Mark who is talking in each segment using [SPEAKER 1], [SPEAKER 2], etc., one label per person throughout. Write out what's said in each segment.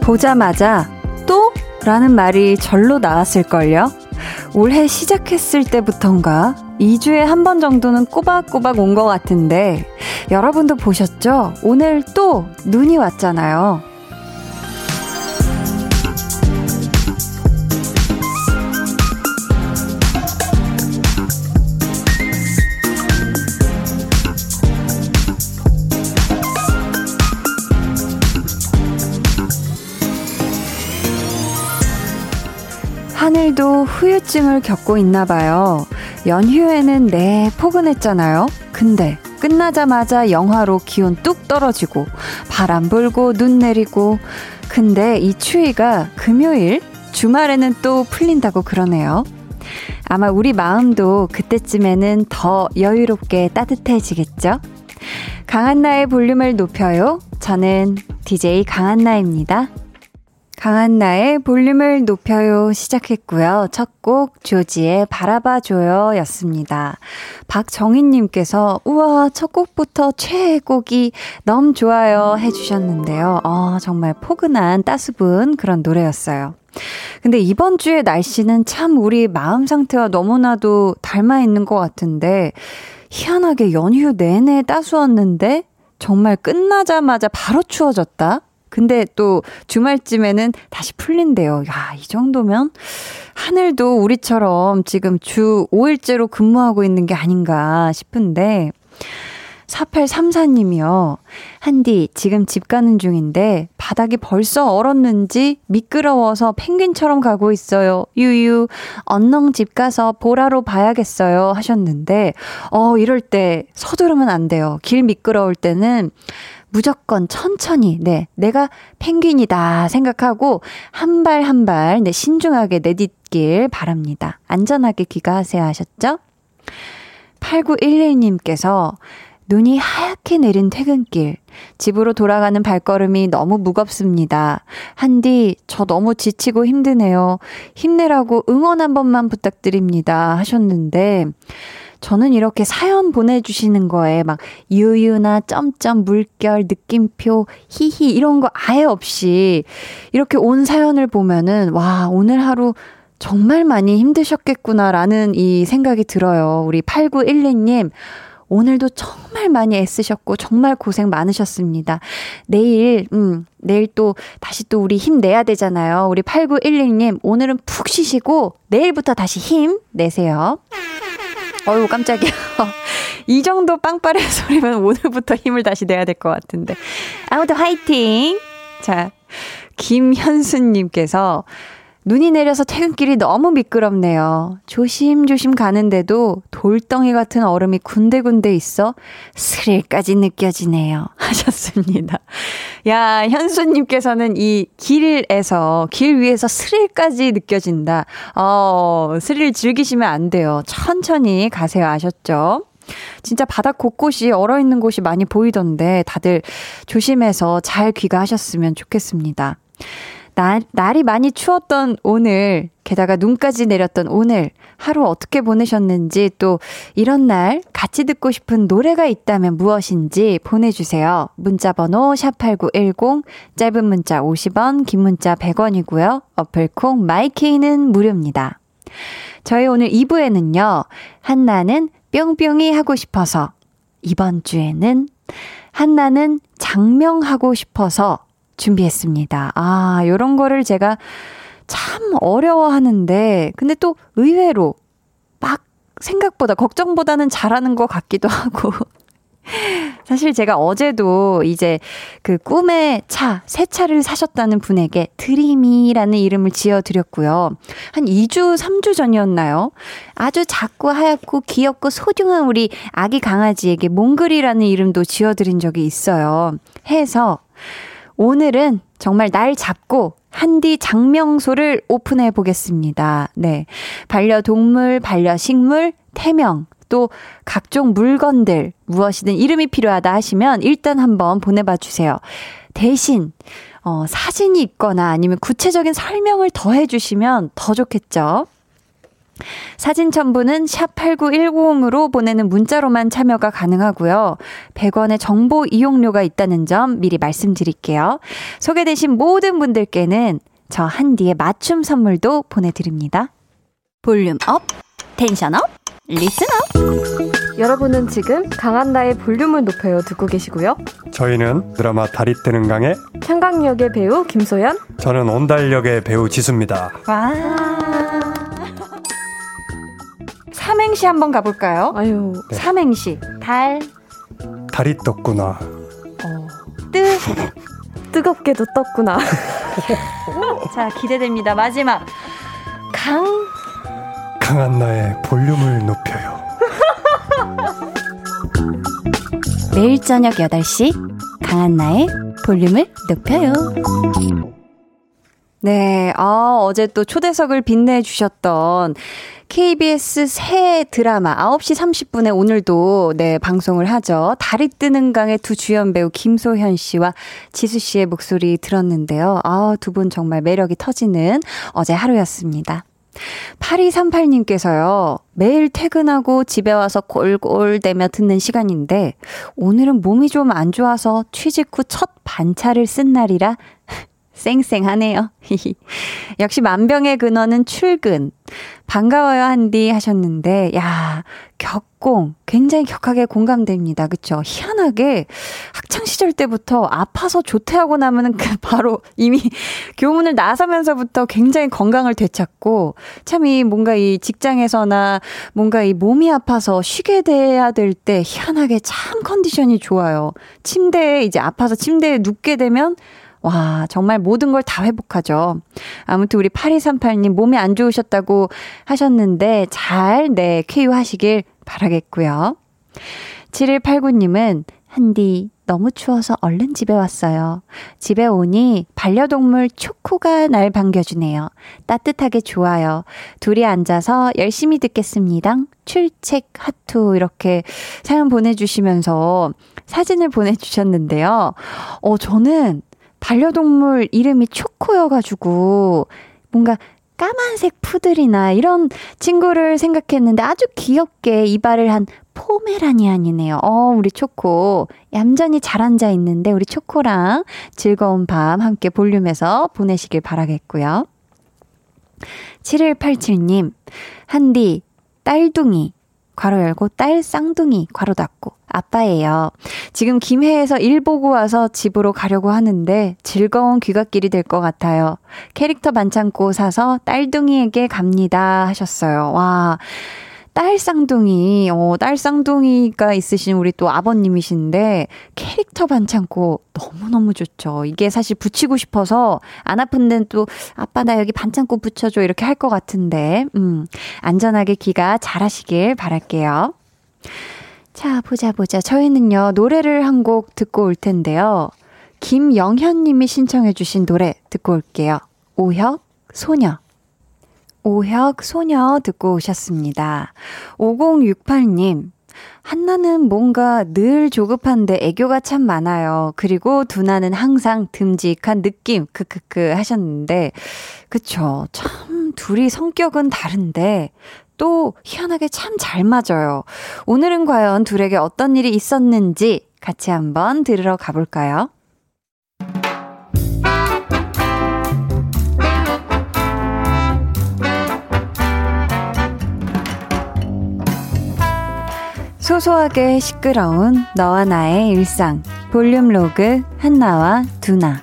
[SPEAKER 1] 보자마자 또? 라는 말이 절로 나왔을걸요? 올해 시작했을 때부턴가 2주에 한 번 정도는 꼬박꼬박 온 것 같은데 여러분도 보셨죠? 오늘 또 눈이 왔잖아요. 하늘도 후유증을 겪고 있나 봐요. 연휴에는 내 포근했잖아요. 근데 끝나자마자 영하로 기온 뚝 떨어지고 바람 불고 눈 내리고 근데 이 추위가 금요일 주말에는 또 풀린다고 그러네요. 아마 우리 마음도 그때쯤에는 더 여유롭게 따뜻해지겠죠? 강한나의 볼륨을 높여요. 저는 DJ 강한나입니다. 강한 나의 볼륨을 높여요 시작했고요. 첫 곡 조지의 바라봐줘요 였습니다. 박정희님께서 우와 첫 곡부터 최애곡이 너무 좋아요 해주셨는데요. 아 정말 포근한 따스분 그런 노래였어요. 근데 이번 주의 날씨는 참 우리 마음 상태와 너무나도 닮아 있는 것 같은데 희한하게 연휴 내내 따스웠는데 정말 끝나자마자 바로 추워졌다? 근데 또 주말쯤에는 다시 풀린대요. 야, 이 정도면 하늘도 우리처럼 지금 주 5일째로 근무하고 있는 게 아닌가 싶은데 4834님이요. 한디, 지금 집 가는 중인데 바닥이 벌써 얼었는지 미끄러워서 펭귄처럼 가고 있어요. 유유, 언능 집 가서 보라로 봐야겠어요. 하셨는데, 어, 이럴 때 서두르면 안 돼요. 길 미끄러울 때는 무조건 천천히, 네, 내가 펭귄이다 생각하고 한 발 한 발, 네, 신중하게 내딛길 바랍니다. 안전하게 귀가하세요 하셨죠? 8911님께서 눈이 하얗게 내린 퇴근길. 집으로 돌아가는 발걸음이 너무 무겁습니다. 한디, 저 너무 지치고 힘드네요. 힘내라고 응원 한 번만 부탁드립니다. 하셨는데, 저는 이렇게 사연 보내주시는 거에 막 유유나 점점 물결 느낌표 히히 이런 거 아예 없이 이렇게 온 사연을 보면은 와 오늘 하루 정말 많이 힘드셨겠구나라는 이 생각이 들어요. 우리 8912님. 오늘도 정말 많이 애쓰셨고 정말 고생 많으셨습니다. 내일 음 내일 또 다시 또 우리 힘 내야 되잖아요. 우리 8911님 오늘은 푹 쉬시고 내일부터 다시 힘 내세요. 어유 깜짝이야. 이 정도 빵빠레 소리면 오늘부터 힘을 다시 내야 될 것 같은데. 아무튼 화이팅! 자, 김현수님께서 눈이 내려서 퇴근길이 너무 미끄럽네요. 조심조심 가는데도 돌덩이 같은 얼음이 군데군데 있어 스릴까지 느껴지네요. 하셨습니다. 야, 현수님께서는 이 길에서, 길 위에서 스릴까지 느껴진다. 어, 스릴 즐기시면 안 돼요. 천천히 가세요. 아셨죠? 진짜 바닥 곳곳이 얼어 있는 곳이 많이 보이던데 다들 조심해서 잘 귀가하셨으면 좋겠습니다. 날, 날이 많이 추웠던 오늘, 게다가 눈까지 내렸던 오늘, 하루 어떻게 보내셨는지 또 이런 날 같이 듣고 싶은 노래가 있다면 무엇인지 보내주세요. 문자번호 샵8910, 짧은 문자 50원, 긴 문자 100원이고요. 어플콩 마이케이는 무료입니다. 저희 오늘 2부에는요, 한나는 뿅뿅이 하고 싶어서, 이번 주에는 한나는 장명하고 싶어서 준비했습니다. 아, 요런 거를 제가 참 어려워하는데, 근데 또 의외로 막 생각보다, 걱정보다는 잘하는 것 같기도 하고. 사실 제가 어제도 이제 그 꿈의 차, 새 차를 사셨다는 분에게 드림이라는 이름을 지어드렸고요. 한 2주, 3주 전이었나요? 아주 작고 하얗고 귀엽고 소중한 우리 아기 강아지에게 몽글이라는 이름도 지어드린 적이 있어요. 해서 오늘은 정말 날 잡고 한디 작명소를 오픈해 보겠습니다. 네. 반려동물, 반려식물, 태명, 또 각종 물건들, 무엇이든 이름이 필요하다 하시면 일단 한번 보내봐 주세요. 대신, 어, 사진이 있거나 아니면 구체적인 설명을 더 해 주시면 더 좋겠죠. 사진 첨부는 샵 8910으로 보내는 문자로만 참여가 가능하고요. 100원의 정보 이용료가 있다는 점 미리 말씀드릴게요. 소개되신 모든 분들께는 저 한디의 맞춤 선물도 보내드립니다. Volume up, tension up, listen up.
[SPEAKER 2] 여러분은 지금 강한나의 볼륨을 높여요 듣고 계시고요.
[SPEAKER 3] 저희는 드라마 달이 뜨는 강의
[SPEAKER 2] 평강역의 배우 김소연
[SPEAKER 3] 저는 온달역의 배우 지수입니다. 와.
[SPEAKER 1] 삼행시 한번 가볼까요?
[SPEAKER 2] 아유.
[SPEAKER 1] 네. 삼행시. 달.
[SPEAKER 3] 달이 떴구나.
[SPEAKER 1] 어. 뜨.
[SPEAKER 2] 뜨겁게도 떴구나.
[SPEAKER 1] 자, 기대됩니다. 마지막. 강.
[SPEAKER 3] 강한 나의 볼륨을 높여요.
[SPEAKER 1] 매일 저녁 8시 강한 나의 볼륨을 높여요. 네, 아, 어제 또 초대석을 빛내주셨던 KBS 새 드라마 9시 30분에 오늘도 네, 방송을 하죠. 달이 뜨는 강의 두 주연 배우 김소현 씨와 지수 씨의 목소리 들었는데요. 아, 두 분 정말 매력이 터지는 어제 하루였습니다. 8238님께서요, 매일 퇴근하고 집에 와서 골골대며 듣는 시간인데, 오늘은 몸이 좀 안 좋아서 취직 후 첫 반차를 쓴 날이라 쌩쌩하네요. 역시 만병의 근원은 출근. 반가워요, 한디 하셨는데, 야, 격공. 굉장히 격하게 공감됩니다. 그쵸? 희한하게 학창 시절 때부터 아파서 조퇴하고 나면은 그 바로 이미 교문을 나서면서부터 굉장히 건강을 되찾고, 참 이 뭔가 이 직장에서나 뭔가 이 몸이 아파서 쉬게 돼야 될 때 희한하게 참 컨디션이 좋아요. 침대에 이제 아파서 침대에 눕게 되면 와, 정말 모든 걸 다 회복하죠. 아무튼 우리 8238님 몸이 안 좋으셨다고 하셨는데 잘, 네, 쾌유하시길 바라겠고요. 7189님은 한디, 너무 추워서 얼른 집에 왔어요. 집에 오니 반려동물 초코가 날 반겨주네요. 따뜻하게 좋아요. 둘이 앉아서 열심히 듣겠습니다. 출첵 하투 이렇게 사연 보내주시면서 사진을 보내주셨는데요. 어, 저는 반려동물 이름이 초코여가지고 뭔가 까만색 푸들이나 이런 친구를 생각했는데 아주 귀엽게 이발을 한 포메라니안이네요. 어, 우리 초코. 얌전히 잘 앉아 있는데 우리 초코랑 즐거운 밤 함께 볼륨해서 보내시길 바라겠고요. 7187님, 한디, 딸둥이, 괄호 열고 딸 쌍둥이 괄호 닫고 아빠예요. 지금 김해에서 일 보고 와서 집으로 가려고 하는데 즐거운 귀갓길이 될 것 같아요. 캐릭터 반창고 사서 딸둥이에게 갑니다 하셨어요. 와. 딸 쌍둥이, 어, 딸 쌍둥이가 있으신 우리 또 아버님이신데 캐릭터 반창고 너무너무 좋죠. 이게 사실 붙이고 싶어서 안 아픈 데는 또 아빠 나 여기 반창고 붙여줘 이렇게 할 것 같은데, 음, 안전하게 귀가 잘 하시길 바랄게요. 자, 보자, 보자. 저희는요, 노래를 한 곡 듣고 올 텐데요. 김영현 님이 신청해주신 노래 듣고 올게요. 오혁, 소녀. 오혁, 소녀 듣고 오셨습니다. 5068님. 한나는 뭔가 늘 조급한데 애교가 참 많아요. 그리고 두나는 항상 듬직한 느낌, 크크크 하셨는데, 그쵸. 참, 둘이 성격은 다른데, 또 희한하게 참 잘 맞아요. 오늘은 과연 둘에게 어떤 일이 있었는지 같이 한번 들으러 가볼까요? 소소하게 시끄러운 너와 나의 일상 볼륨 로그 한나와 두나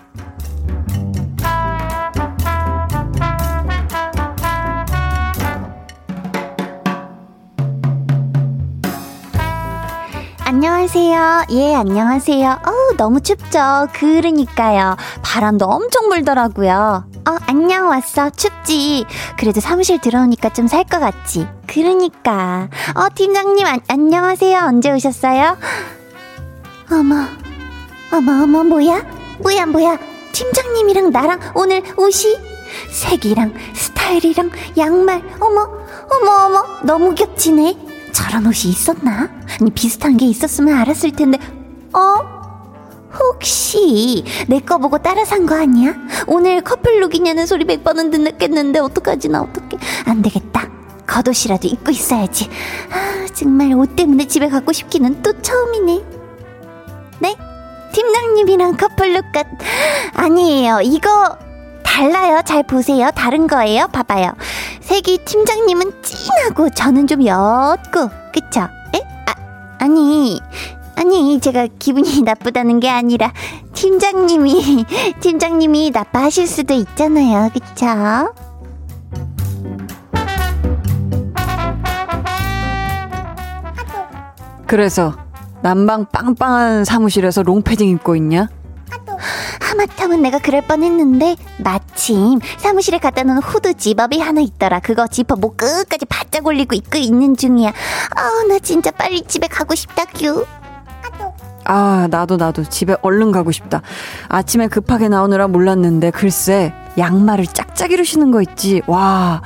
[SPEAKER 4] 안녕하세요. 예, 안녕하세요. 어우, 너무 춥죠? 그러니까요. 바람도 엄청 불더라고요. 어, 안녕, 왔어. 춥지? 그래도 사무실 들어오니까 좀 살 것 같지? 그러니까. 어, 팀장님, 안, 안녕하세요. 언제 오셨어요? 어머, 어머, 어머, 뭐야? 뭐야, 뭐야? 팀장님이랑 나랑 오늘 옷이? 색이랑 스타일이랑 양말, 어머, 어머, 어머, 너무 겹치네. 저런 옷이 있었나? 아니, 비슷한 게 있었으면 알았을 텐데, 어? 혹시 내 거 보고 따라 산 거 아니야? 오늘 커플 룩이냐는 소리 백 번은 듣겠는데 어떡하지 나 어떡해. 안 되겠다. 겉옷이라도 입고 있어야지. 아 정말 옷 때문에 집에 가고 싶기는 또 처음이네. 네? 팀장님이랑 커플 룩 같 아니에요. 이거 달라요. 잘 보세요. 다른 거예요. 봐봐요. 색이 팀장님은 진하고 저는 좀 옅고 그쵸? 에? 아, 아니 아니 제가 기분이 나쁘다는 게 아니라 팀장님이 팀장님이 나빠하실 수도 있잖아요 그쵸?
[SPEAKER 1] 그래서 난방 빵빵한 사무실에서 롱패딩 입고 있냐?
[SPEAKER 4] 하마터면 내가 그럴 뻔했는데 마침 사무실에 갖다 놓은 후드 zip-up이 하나 있더라 그거 지퍼 목 끝까지 바짝 올리고 입고 있는 중이야 아나 진짜 빨리 집에 가고 싶다 큐
[SPEAKER 1] 아, 나도 나도 집에 얼른 가고 싶다. 아침에 급하게 나오느라 몰랐는데 글쎄 양말을 짝짝이로 신은 거 있지. 와.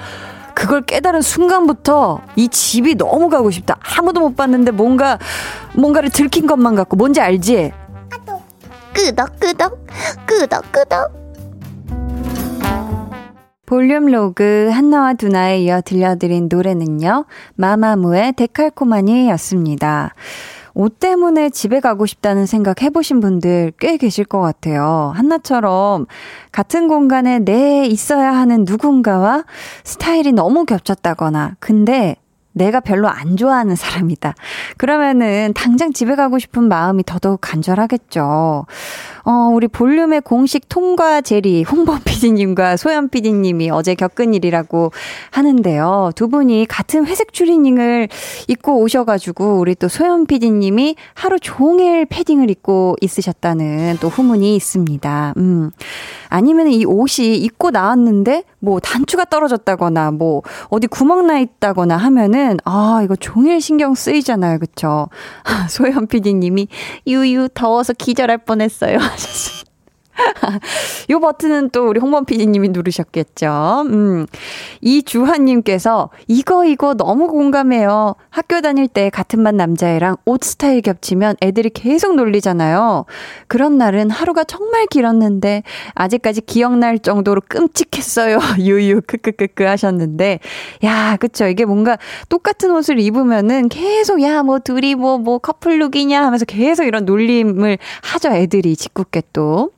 [SPEAKER 1] 그걸 깨달은 순간부터 이 집이 너무 가고 싶다. 아무도 못 봤는데 뭔가 뭔가를 들킨 것만 같고 뭔지 알지?
[SPEAKER 4] 끄덕끄덕 끄덕끄덕
[SPEAKER 1] 볼륨 로그 한나와 두나에 이어 들려드린 노래는요. 마마무의 데칼코마니였습니다. 옷 때문에 집에 가고 싶다는 생각 해보신 분들 꽤 계실 것 같아요. 한나처럼 같은 공간에 내 있어야 하는 누군가와 스타일이 너무 겹쳤다거나, 근데 내가 별로 안 좋아하는 사람이다. 그러면은 당장 집에 가고 싶은 마음이 더더욱 간절하겠죠. 어, 우리 볼륨의 공식 통과 제리 홍범 PD님과 소연 PD님이 어제 겪은 일이라고 하는데요. 두 분이 같은 회색 추리닝을 입고 오셔가지고 우리 또 소연 PD님이 하루 종일 패딩을 입고 있으셨다는 또 후문이 있습니다. 음. 아니면 이 옷이 입고 나왔는데 뭐 단추가 떨어졌다거나 뭐 어디 구멍 나 있다거나 하면은 아, 이거 종일 신경 쓰이잖아요. 그쵸? 소연 PD님이 유유 더워서 기절할 뻔했어요. 하셨습니다. 요 버튼은 또 우리 홍범 PD님이 누르셨겠죠. 음. 이주환님께서 이거, 이거 너무 공감해요. 학교 다닐 때 같은 반 남자애랑 옷 스타일 겹치면 애들이 계속 놀리잖아요. 그런 날은 하루가 정말 길었는데, 아직까지 기억날 정도로 끔찍했어요. 유유, 크크크크 하셨는데, 야, 그쵸. 이게 뭔가 똑같은 옷을 입으면은 계속, 야, 뭐, 둘이 뭐, 뭐, 커플룩이냐 하면서 계속 이런 놀림을 하죠. 애들이 짓궂게 또.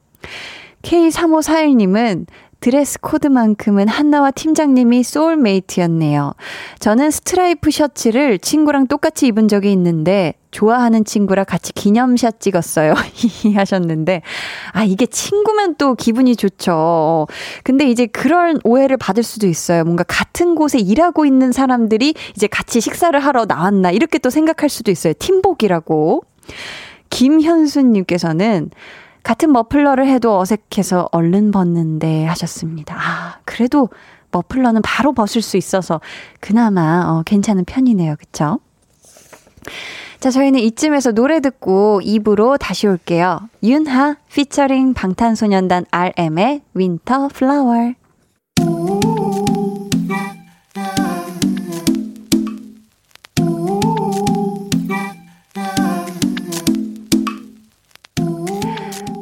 [SPEAKER 1] K3541님은 dress code만큼은 한나와 팀장님이 soulmate였네요. 저는 스트라이프 셔츠를 친구랑 똑같이 입은 적이 있는데 좋아하는 친구랑 같이 기념샷 찍었어요. 하셨는데 아 이게 친구면 또 기분이 좋죠. 근데 이제 그런 오해를 받을 수도 있어요. 뭔가 같은 곳에 일하고 있는 사람들이 이제 같이 식사를 하러 나왔나 이렇게 또 생각할 수도 있어요. 팀복이라고. 김현수님께서는 같은 머플러를 해도 어색해서 얼른 벗는데 하셨습니다. 아, 그래도 머플러는 바로 벗을 수 있어서 그나마 어, 괜찮은 편이네요. 그쵸? 자, 저희는 이쯤에서 노래 듣고 2부로 다시 올게요. 윤하 피처링 방탄소년단 RM의 Winter Flower.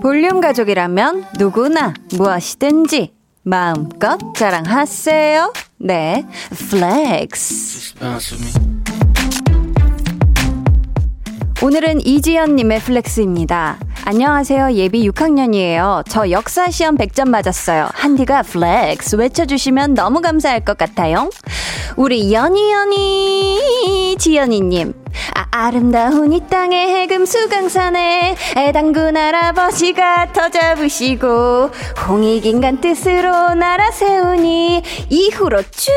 [SPEAKER 1] 볼륨 가족이라면 누구나 무엇이든지 마음껏 자랑하세요. 네, Flex. 오늘은 이지연님의 flex입니다. 안녕하세요. 예비 6학년이에요. 저 역사 시험 100점 맞았어요. 한디가 flex 외쳐주시면 너무 감사할 것 같아요. 우리 연희 지연이님. 아, 아름다운 이 땅에 금수강산에 단군 할아버지가 터 잡으시고 홍익인간 뜻으로 나라 세우니 이후로 쭉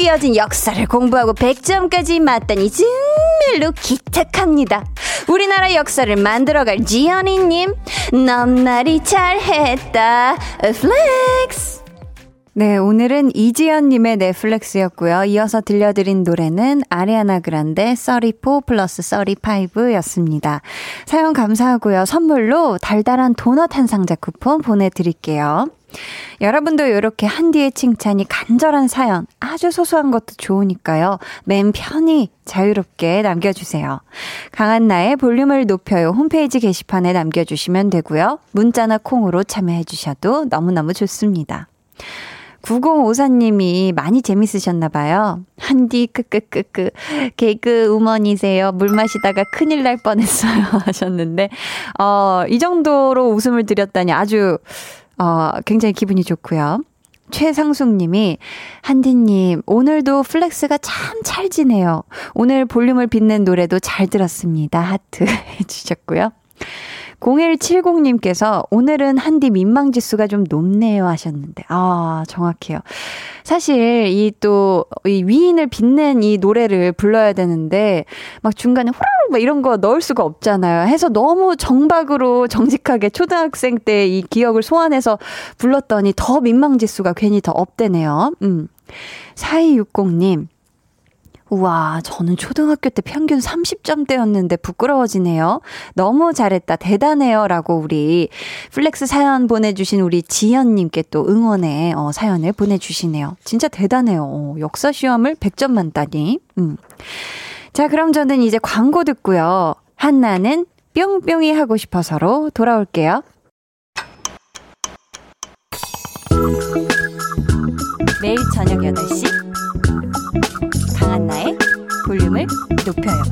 [SPEAKER 1] 이어진 역사를 공부하고 100점까지 맞다니 정말로 기특합니다. 우리나라 역사를 만들어갈 지연이님 넘나리 잘했다 flex 네, 오늘은 이지연님의 flex였고요. 이어서 들려드린 노래는 아리아나 그란데 34 플러스 35 였습니다. 사연 감사하고요. 선물로 달달한 도넛 한 상자 쿠폰 보내드릴게요. 여러분도 이렇게 한디의 칭찬이 간절한 사연, 아주 소소한 것도 좋으니까요. 맨 편히 자유롭게 남겨주세요. 강한나의 볼륨을 높여요. 홈페이지 게시판에 남겨주시면 되고요. 문자나 콩으로 참여해주셔도 너무너무 좋습니다. 9054님이 많이 재밌으셨나봐요. 한디, 끄끄끄끄. 개그 우먼이세요. 물 마시다가 큰일 날 뻔했어요. 하셨는데, 어, 이 정도로 웃음을 드렸다니 아주 어, 굉장히 기분이 좋고요. 최상숙 님이, 한디님, 오늘도 flex가 참 찰지네요. 오늘 볼륨을 빛낸 노래도 잘 들었습니다. 하트 해주셨고요. 0170님께서 오늘은 한디 민망 지수가 좀 높네요 하셨는데, 아, 정확해요. 사실 이 또, 이 위인을 빛낸 이 노래를 불러야 되는데, 막 중간에 호락 막 이런 거 넣을 수가 없잖아요. 해서 너무 정박으로 정직하게 초등학생 때 이 기억을 소환해서 불렀더니 더 민망 지수가 괜히 더 업되네요. 음. 4260님. 우와, 저는 초등학교 때 평균 30점대였는데 부끄러워지네요. 너무 잘했다. 대단해요. 라고 우리 Flex 사연 보내주신 우리 지연님께 또 응원의 어, 사연을 보내주시네요. 진짜 대단해요. 어, 역사 시험을 100점 맞다니. 음. 자, 그럼 저는 이제 광고 듣고요. 한나는 뿅뿅이 하고 싶어서로 돌아올게요. 매일 저녁 8시 높여요.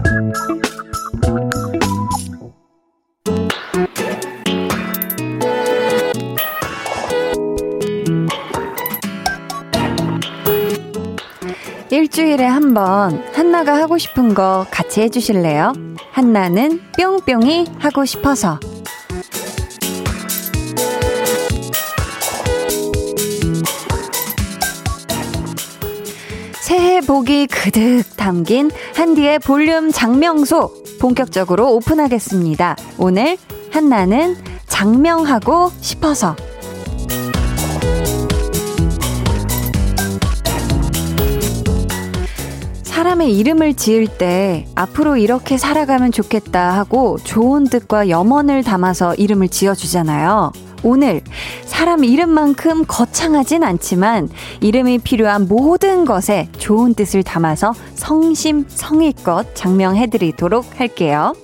[SPEAKER 1] 일주일에 한 번 한나가 하고 싶은 거 같이 해주실래요? 한나는 뿅뿅이 하고 싶어서. 복이 그득 담긴 한디의 볼륨 장명소 본격적으로 오픈하겠습니다. 오늘 한나는 장명하고 싶어서. 사람의 이름을 지을 때 앞으로 이렇게 살아가면 좋겠다 하고 좋은 뜻과 염원을 담아서 이름을 지어주잖아요. 오늘 사람 이름만큼 거창하진 않지만 이름이 필요한 모든 것에 좋은 뜻을 담아서 성심성의껏 장명해드리도록 할게요.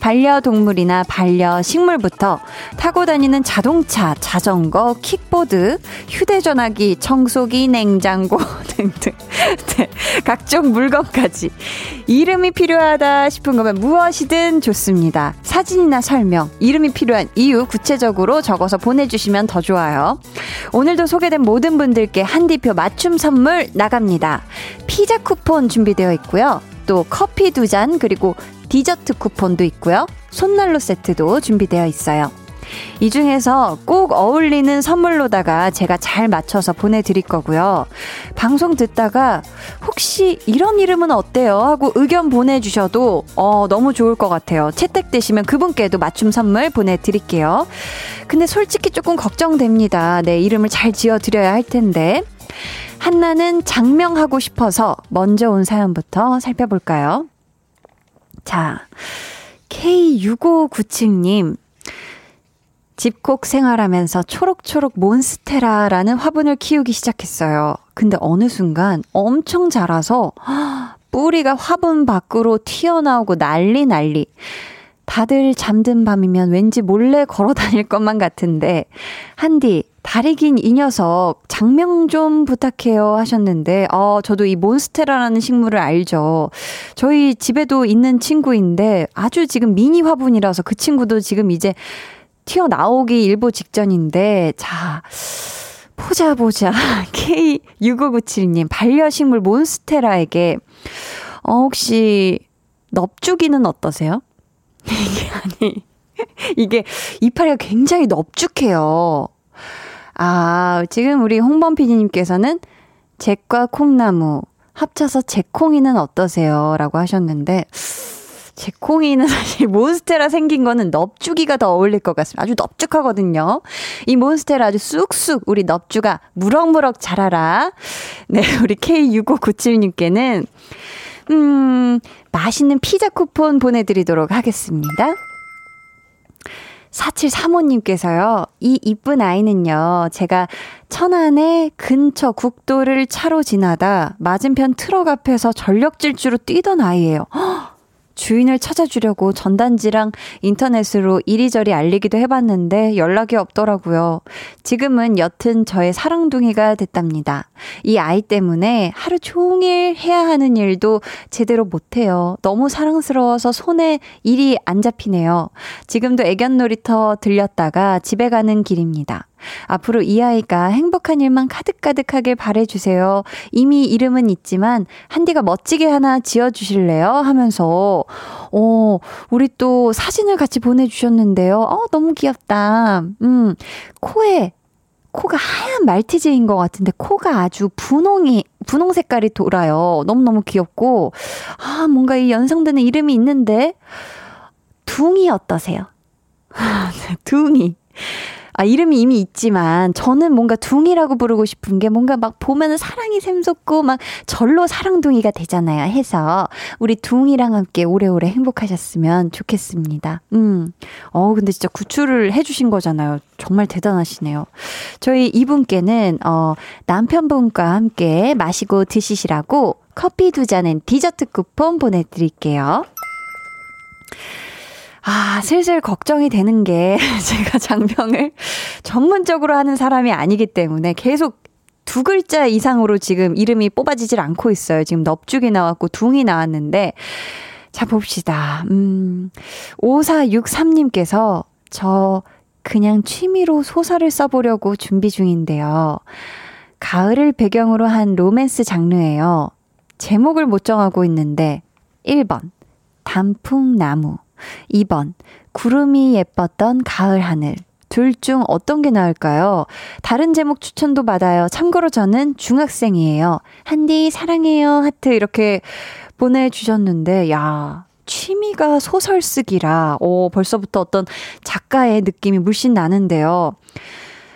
[SPEAKER 1] 반려동물이나 반려식물부터 타고 다니는 자동차, 자전거, 킥보드, 휴대전화기, 청소기, 냉장고 등등 네, 각종 물건까지 이름이 필요하다 싶은 거면 무엇이든 좋습니다. 사진이나 설명, 이름이 필요한 이유 구체적으로 적어 서 보내주시면 더 좋아요. 오늘도 소개된 모든 분들께 한디표 맞춤 선물 나갑니다. 피자 쿠폰 준비되어 있고요. 또 커피 두 잔 그리고 디저트 쿠폰도 있고요. 손난로 세트도 준비되어 있어요. 이 중에서 꼭 어울리는 선물로다가 제가 잘 맞춰서 보내드릴 거고요. 방송 듣다가 혹시 이런 이름은 어때요? 하고 의견 보내주셔도 어, 너무 좋을 것 같아요. 채택되시면 그분께도 맞춤 선물 보내드릴게요. 근데 솔직히 조금 걱정됩니다. 내 네, 이름을 잘 지어드려야 할 텐데. 한나는 장명하고 싶어서 먼저 온 사연부터 살펴볼까요? 자, K6597님. 집콕 생활하면서 초록초록 몬스테라라는 화분을 키우기 시작했어요. 근데 어느 순간 엄청 자라서 뿌리가 화분 밖으로 튀어나오고 난리 난리. 다들 잠든 밤이면 왠지 몰래 걸어 다닐 것만 같은데, 한디, 다리 긴 이 녀석, 장명 좀 부탁해요 하셨는데, 어, 저도 이 몬스테라라는 식물을 알죠. 저희 집에도 있는 친구인데, 아주 지금 미니 화분이라서 그 친구도 지금 이제 튀어나오기 일보 직전인데, 자, 보자, 보자. K6597님, 반려식물 몬스테라에게, 어, 혹시, 넙죽이는 어떠세요? 이게 아니, 이게 이파리가 굉장히 넙죽해요. 아, 지금 우리 홍범 PD님께서는 잭과 콩나무 합쳐서 잭콩이는 어떠세요? 라고 하셨는데, 제 콩이는 사실 몬스테라 생긴 거는 넙죽이가 더 어울릴 것 같습니다. 아주 넙죽하거든요. 이 몬스테라 아주 쑥쑥 우리 넙죽아 무럭무럭 자라라. 네, 우리 K6597님께는 음, 맛있는 피자 쿠폰 보내드리도록 하겠습니다. 4735님께서요, 이 이쁜 아이는요, 제가 천안의 근처 국도를 차로 지나다 맞은편 트럭 앞에서 전력 질주로 뛰던 아이예요. 허, 주인을 찾아주려고 전단지랑 인터넷으로 이리저리 알리기도 해봤는데 연락이 없더라고요. 지금은 옅은 저의 사랑둥이가 됐답니다. 이 아이 때문에 하루 종일 해야 하는 일도 제대로 못해요. 너무 사랑스러워서 손에 일이 안 잡히네요. 지금도 애견 놀이터 들렸다가 집에 가는 길입니다. 앞으로 이 아이가 행복한 일만 가득가득하길 바래주세요. 이미 이름은 있지만, 한디가 멋지게 하나 지어주실래요? 하면서, 어, 우리 또 사진을 같이 보내주셨는데요. 어, 너무 귀엽다. 음, 코에, 코가 하얀 말티즈인 것 같은데, 코가 아주 분홍이, 분홍 색깔이 돌아요. 너무너무 귀엽고, 아, 뭔가 이 연상되는 이름이 있는데, 둥이 어떠세요? 네, 둥이. 아, 이름이 이미 있지만 저는 뭔가 둥이라고 부르고 싶은 게 뭔가 막 보면은 사랑이 샘솟고 막 절로 사랑둥이가 되잖아요. 해서 우리 둥이랑 함께 오래오래 행복하셨으면 좋겠습니다. 음. 어, 근데 진짜 구출을 해주신 거잖아요. 정말 대단하시네요. 저희 이분께는, 어, 남편분과 함께 마시고 드시시라고 커피 두 잔엔 디저트 쿠폰 보내드릴게요. 아, 슬슬 걱정이 되는 게 제가 장명을 전문적으로 하는 사람이 아니기 때문에 계속 두 글자 이상으로 지금 이름이 뽑아지질 않고 있어요. 지금 넙죽이 나왔고 둥이 나왔는데 자 봅시다. 음. 5463님께서 저 그냥 취미로 소설을 써보려고 준비 중인데요. 가을을 배경으로 한 로맨스 장르예요. 제목을 못 정하고 있는데 1번 단풍나무 2번, 구름이 예뻤던 가을 하늘. 둘 중 어떤 게 나을까요? 다른 제목 추천도 받아요. 참고로 저는 중학생이에요. 한디 사랑해요. 하트 이렇게 보내주셨는데, 야, 취미가 소설 쓰기라, 오, 벌써부터 어떤 작가의 느낌이 물씬 나는데요.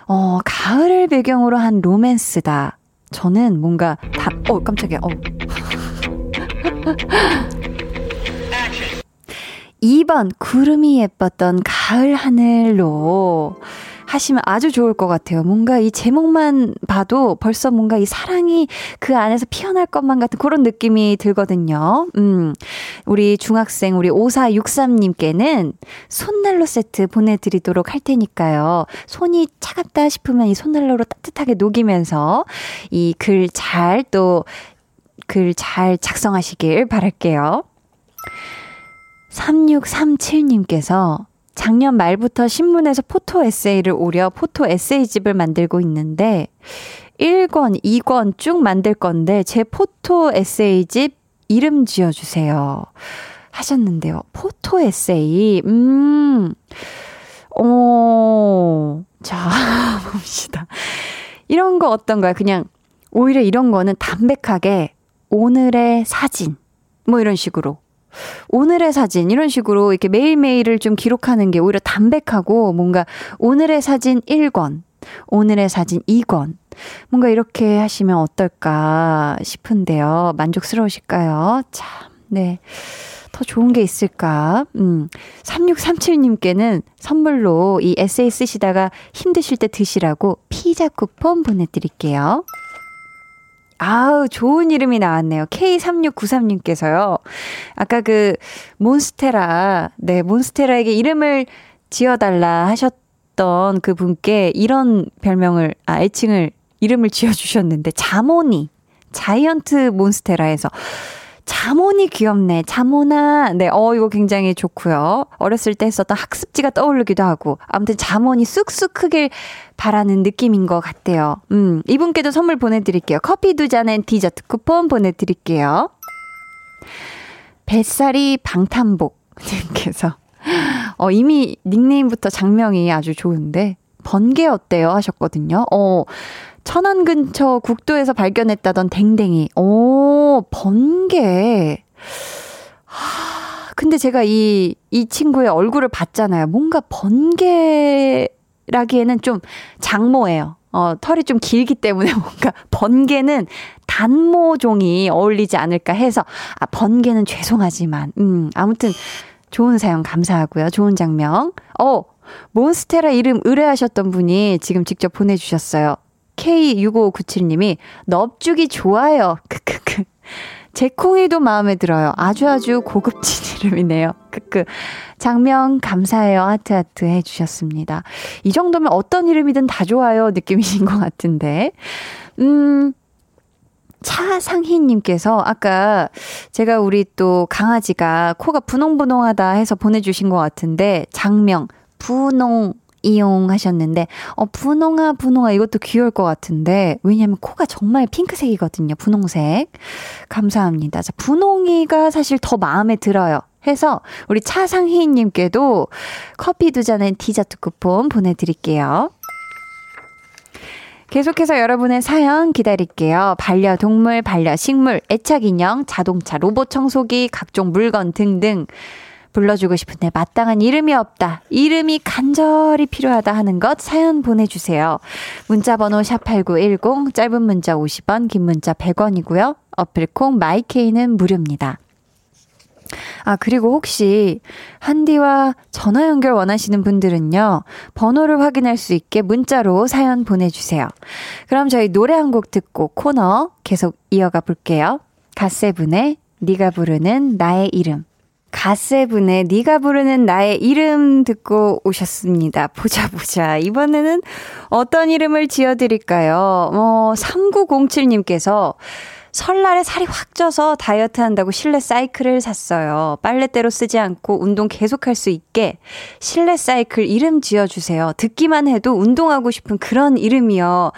[SPEAKER 1] 어, 가을을 배경으로 한 로맨스다. 저는 뭔가 다, 어, 깜짝이야, 어. 2번 구름이 예뻤던 가을 하늘로 하시면 아주 좋을 것 같아요. 뭔가 이 제목만 봐도 벌써 뭔가 이 사랑이 그 안에서 피어날 것만 같은 그런 느낌이 들거든요. 음, 우리 중학생, 우리 5463님께는 손난로 세트 보내 드리도록 할 테니까요. 손이 차갑다 싶으면 이 손난로로 따뜻하게 녹이면서 이 글 잘 또 글 잘 작성하시길 바랄게요. 3637님께서 작년 말부터 신문에서 photo essay를 오려 photo essay집을 만들고 있는데 1권, 2권 쭉 만들 건데 제 photo essay집 이름 지어 주세요. 하셨는데요. photo essay, 음, 어, 자, 봅시다. 이런 거 어떤가요? 그냥 오히려 이런 거는 담백하게 오늘의 사진, 뭐 이런 식으로. 오늘의 사진 이런 식으로 이렇게 매일매일을 좀 기록하는 게 오히려 담백하고 뭔가 오늘의 사진 1권, 오늘의 사진 2권 뭔가 이렇게 하시면 어떨까 싶은데요. 만족스러우실까요? 참, 네. 더 좋은 게 있을까? 음, 3637님께는 선물로 이 에세이 쓰시다가 힘드실 때 드시라고 피자 쿠폰 보내드릴게요. 아우, 좋은 이름이 나왔네요. K3693님께서요. 아까 그, 몬스테라, 네, 몬스테라에게 이름을 지어달라 하셨던 그 분께 이런 별명을, 아, 애칭을, 이름을 지어주셨는데, 자모니, 자이언트 몬스테라에서 자모니 귀엽네. 자모나. 네, 어, 이거 굉장히 좋고요. 어렸을 때 했었던 학습지가 떠오르기도 하고. 아무튼 자모니 쑥쑥 크길 바라는 느낌인 것 같아요. 음, 이분께도 선물 보내드릴게요. 커피 두 잔엔 디저트 쿠폰 보내드릴게요. 뱃살이 방탄복 님께서. 어, 이미 닉네임부터 장명이 아주 좋은데. 번개 어때요? 하셨거든요. 어, 천안 근처 국도에서 발견했다던 댕댕이. 오, 번개. 하, 근데 제가 이, 이 친구의 얼굴을 봤잖아요. 뭔가 번개라기에는 좀 장모예요. 어, 털이 좀 길기 때문에 뭔가 번개는 단모종이 어울리지 않을까 해서, 아, 번개는 죄송하지만, 음, 아무튼 좋은 사연 감사하고요. 좋은 장면. 어, 몬스테라 이름 의뢰하셨던 분이 지금 직접 보내주셨어요. K6597님이 넙죽이 좋아요. 크크크. 제콩이도 마음에 들어요. 아주 아주 고급진 이름이네요. 크크. 장면 감사해요. 하트 하트 해주셨습니다. 이 정도면 어떤 이름이든 다 좋아요. 느낌이신 것 같은데. 음, 차상희님께서 아까 제가 우리 또 강아지가 코가 분홍분홍하다 해서 보내주신 것 같은데 장명 분홍 이용 하셨는데, 어, 분홍아, 분홍아, 이것도 귀여울 것 같은데, 왜냐면 코가 정말 핑크색이거든요, 분홍색. 감사합니다. 자, 분홍이가 사실 더 마음에 들어요. 해서, 우리 차상희님께도 커피 두 잔의 디저트 쿠폰 보내드릴게요. 계속해서 여러분의 사연 기다릴게요. 반려동물, 반려식물, 애착인형, 자동차, 로봇 청소기, 각종 물건 등등. 불러주고 싶은데 마땅한 이름이 없다. 이름이 간절히 필요하다 하는 것 사연 보내주세요. 문자 번호 샵8910, 짧은 문자 50원, 긴 문자 100원이고요. 어플콩 마이케이는 무료입니다. 아, 그리고 혹시 한디와 전화 연결 원하시는 분들은요, 번호를 확인할 수 있게 문자로 사연 보내주세요. 그럼 저희 노래 한 곡 듣고 코너 계속 이어가 볼게요. 갓세븐의 네가 부르는 나의 이름. 가세븐의 네가 부르는 나의 이름 듣고 오셨습니다. 보자 보자. 이번에는 어떤 이름을 지어드릴까요? 어, 3907님께서 설날에 살이 확 쪄서 다이어트 한다고 실내 사이클을 샀어요. 빨래대로 쓰지 않고 운동 계속할 수 있게 실내 사이클 이름 지어주세요. 듣기만 해도 운동하고 싶은 그런 이름이요.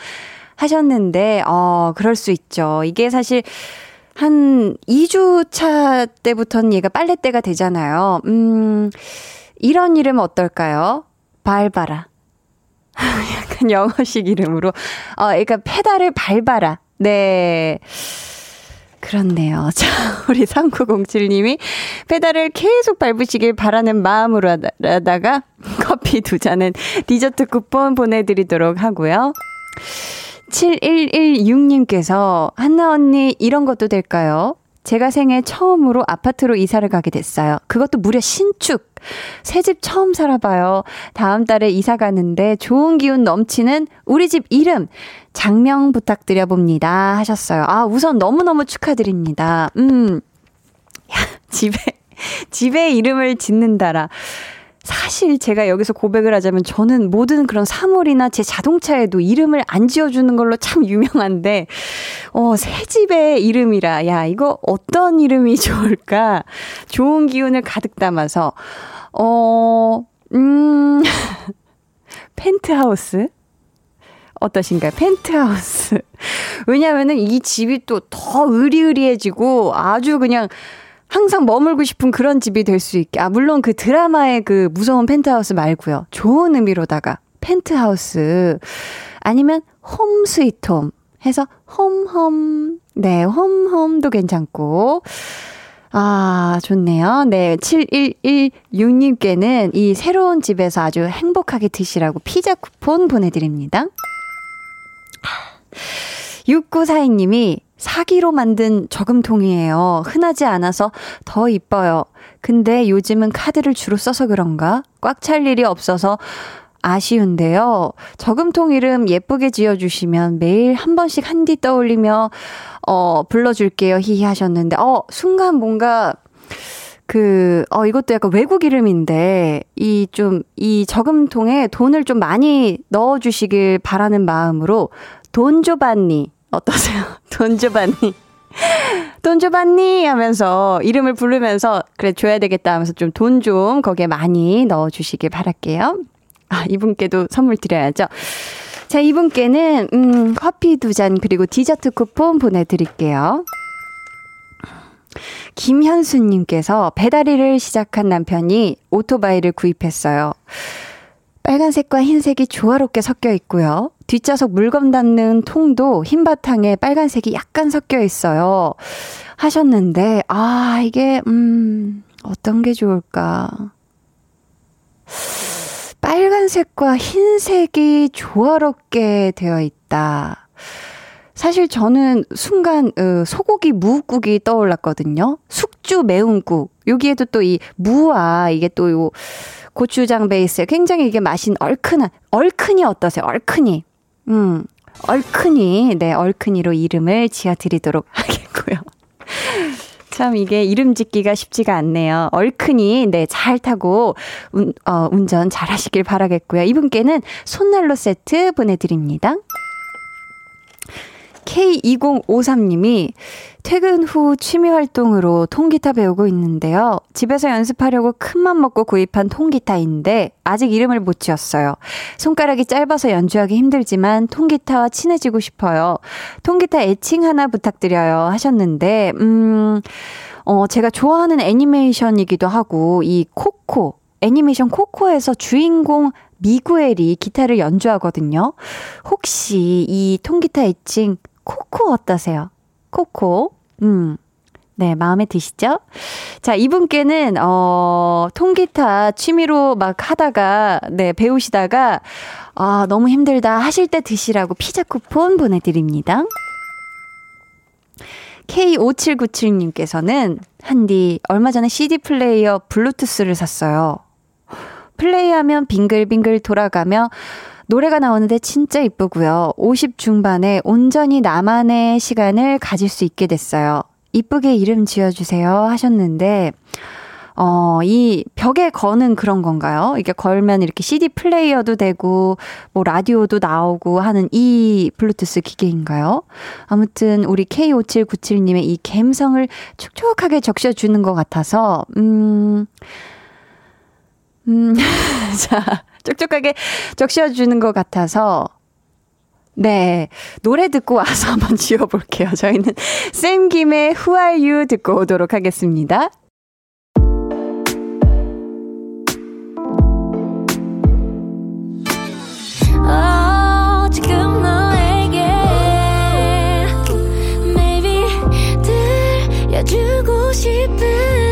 [SPEAKER 1] 하셨는데, 어, 그럴 수 있죠. 이게 사실 한 2주 차 때부터는 얘가 빨래때가 되잖아요. 음, 이런 이름 어떨까요? 밟아라. 약간 영어식 이름으로. 어, 그러니까 페달을 밟아라. 네. 그렇네요. 자, 우리 3907님이 페달을 계속 밟으시길 바라는 마음으로 하다가 커피 두 잔은 디저트 쿠폰 보내드리도록 하고요. 7116님께서 한나 언니 이런 것도 될까요? 제가 생애 처음으로 아파트로 이사를 가게 됐어요. 그것도 무려 신축. 새 집 처음 살아봐요. 다음 달에 이사 가는데 좋은 기운 넘치는 우리 집 이름 장명 부탁드려 봅니다. 하셨어요. 아, 우선 너무너무 축하드립니다. 음. 야, 집에, 집에 이름을 짓는다라. 사실 제가 여기서 고백을 하자면 저는 모든 그런 사물이나 제 자동차에도 이름을 안 지어주는 걸로 참 유명한데, 어, 새 집의 이름이라, 야, 이거 어떤 이름이 좋을까? 좋은 기운을 가득 담아서, 어, 음, 펜트하우스? 어떠신가요? 펜트하우스. 왜냐면은 이 집이 또더 으리으리해지고 아주 그냥 항상 머물고 싶은 그런 집이 될 수 있게. 아, 물론 그 드라마의 그 무서운 펜트하우스 말고요. 좋은 의미로다가 펜트하우스. 아니면 홈 스위트 홈 해서 홈홈. 네, 홈홈도 괜찮고. 아, 좋네요. 네, 7116님께는 이 새로운 집에서 아주 행복하게 드시라고 피자 쿠폰 보내드립니다. 6942님이 사기로 만든 저금통이에요. 흔하지 않아서 더 이뻐요. 근데 요즘은 카드를 주로 써서 그런가? 꽉 찰 일이 없어서 아쉬운데요. 저금통 이름 예쁘게 지어주시면 매일 한 번씩 한디 떠올리며, 어, 불러줄게요. 히히 하셨는데, 어, 순간 뭔가, 그, 어, 이것도 약간 외국 이름인데, 이 좀, 이 저금통에 돈을 좀 많이 넣어주시길 바라는 마음으로, 돈조반니, 어떠세요? 돈조반니. 돈조반니 하면서 이름을 부르면서 그래 줘야 되겠다 하면서 좀 돈좀 좀 거기에 많이 넣어 주시길 바랄게요. 아, 이분께도 선물 드려야죠. 자, 이분께는 음, 커피 두 잔 그리고 디저트 쿠폰 보내 드릴게요. 김현수님께서 배달일을 시작한 남편이 오토바이를 구입했어요. 빨간색과 흰색이 조화롭게 섞여 있고요. 뒷좌석 물건 담는 통도 흰 바탕에 빨간색이 약간 섞여 있어요. 하셨는데, 아, 이게, 음, 어떤 게 좋을까? 빨간색과 흰색이 조화롭게 되어 있다. 사실 저는 순간 어, 소고기 무국이 떠올랐거든요. 숙주 매운국. 여기에도 또 이 무와 이게 또 요 고추장 베이스에 굉장히 이게 맛이 얼큰한 얼큰이 어떠세요? 얼큰이. 음. 얼큰이 네, 얼큰이로 이름을 지어 드리도록 하겠고요. 참 이게 이름 짓기가 쉽지가 않네요. 얼큰이 네, 잘 타고 운, 어, 운전 잘 하시길 바라겠고요. 이분께는 손난로 세트 보내 드립니다. K2053님이 퇴근 후 취미 활동으로 통기타 배우고 있는데요. 집에서 연습하려고 큰맘 먹고 구입한 통기타인데 아직 이름을 못 지었어요. 손가락이 짧아서 연주하기 힘들지만 통기타와 친해지고 싶어요. 통기타 애칭 하나 부탁드려요 하셨는데 음 어, 제가 좋아하는 애니메이션이기도 하고, 이 코코, 애니메이션 코코에서 주인공 미구엘이 기타를 연주하거든요. 혹시 이 통기타 애칭 코코 어떠세요? 코코. 음. 네, 마음에 드시죠? 자, 이분께는, 어, 통기타 취미로 막 하다가, 네, 배우시다가, 아, 너무 힘들다 하실 때 드시라고 피자 쿠폰 보내드립니다. K5797님께서는, 한디, 얼마 전에 CD 플레이어 블루투스를 샀어요. 플레이하면 빙글빙글 돌아가며 노래가 나오는데 진짜 이쁘고요. 50 중반에 온전히 나만의 시간을 가질 수 있게 됐어요. 이쁘게 이름 지어주세요 하셨는데, 어, 이 벽에 거는 그런 건가요? 이게 걸면 이렇게 CD 플레이어도 되고, 뭐 라디오도 나오고 하는 이 블루투스 기계인가요? 아무튼 우리 K5797님의 이 감성을 촉촉하게 적셔주는 것 같아서, 음, 음, 자, 촉촉하게 적셔 주는 것 같아서, 네. 노래 듣고 와서 한번 지어볼게요. 저희는 쌤 김의 Who Are You 듣고 오도록 하겠습니다. 주고 싶은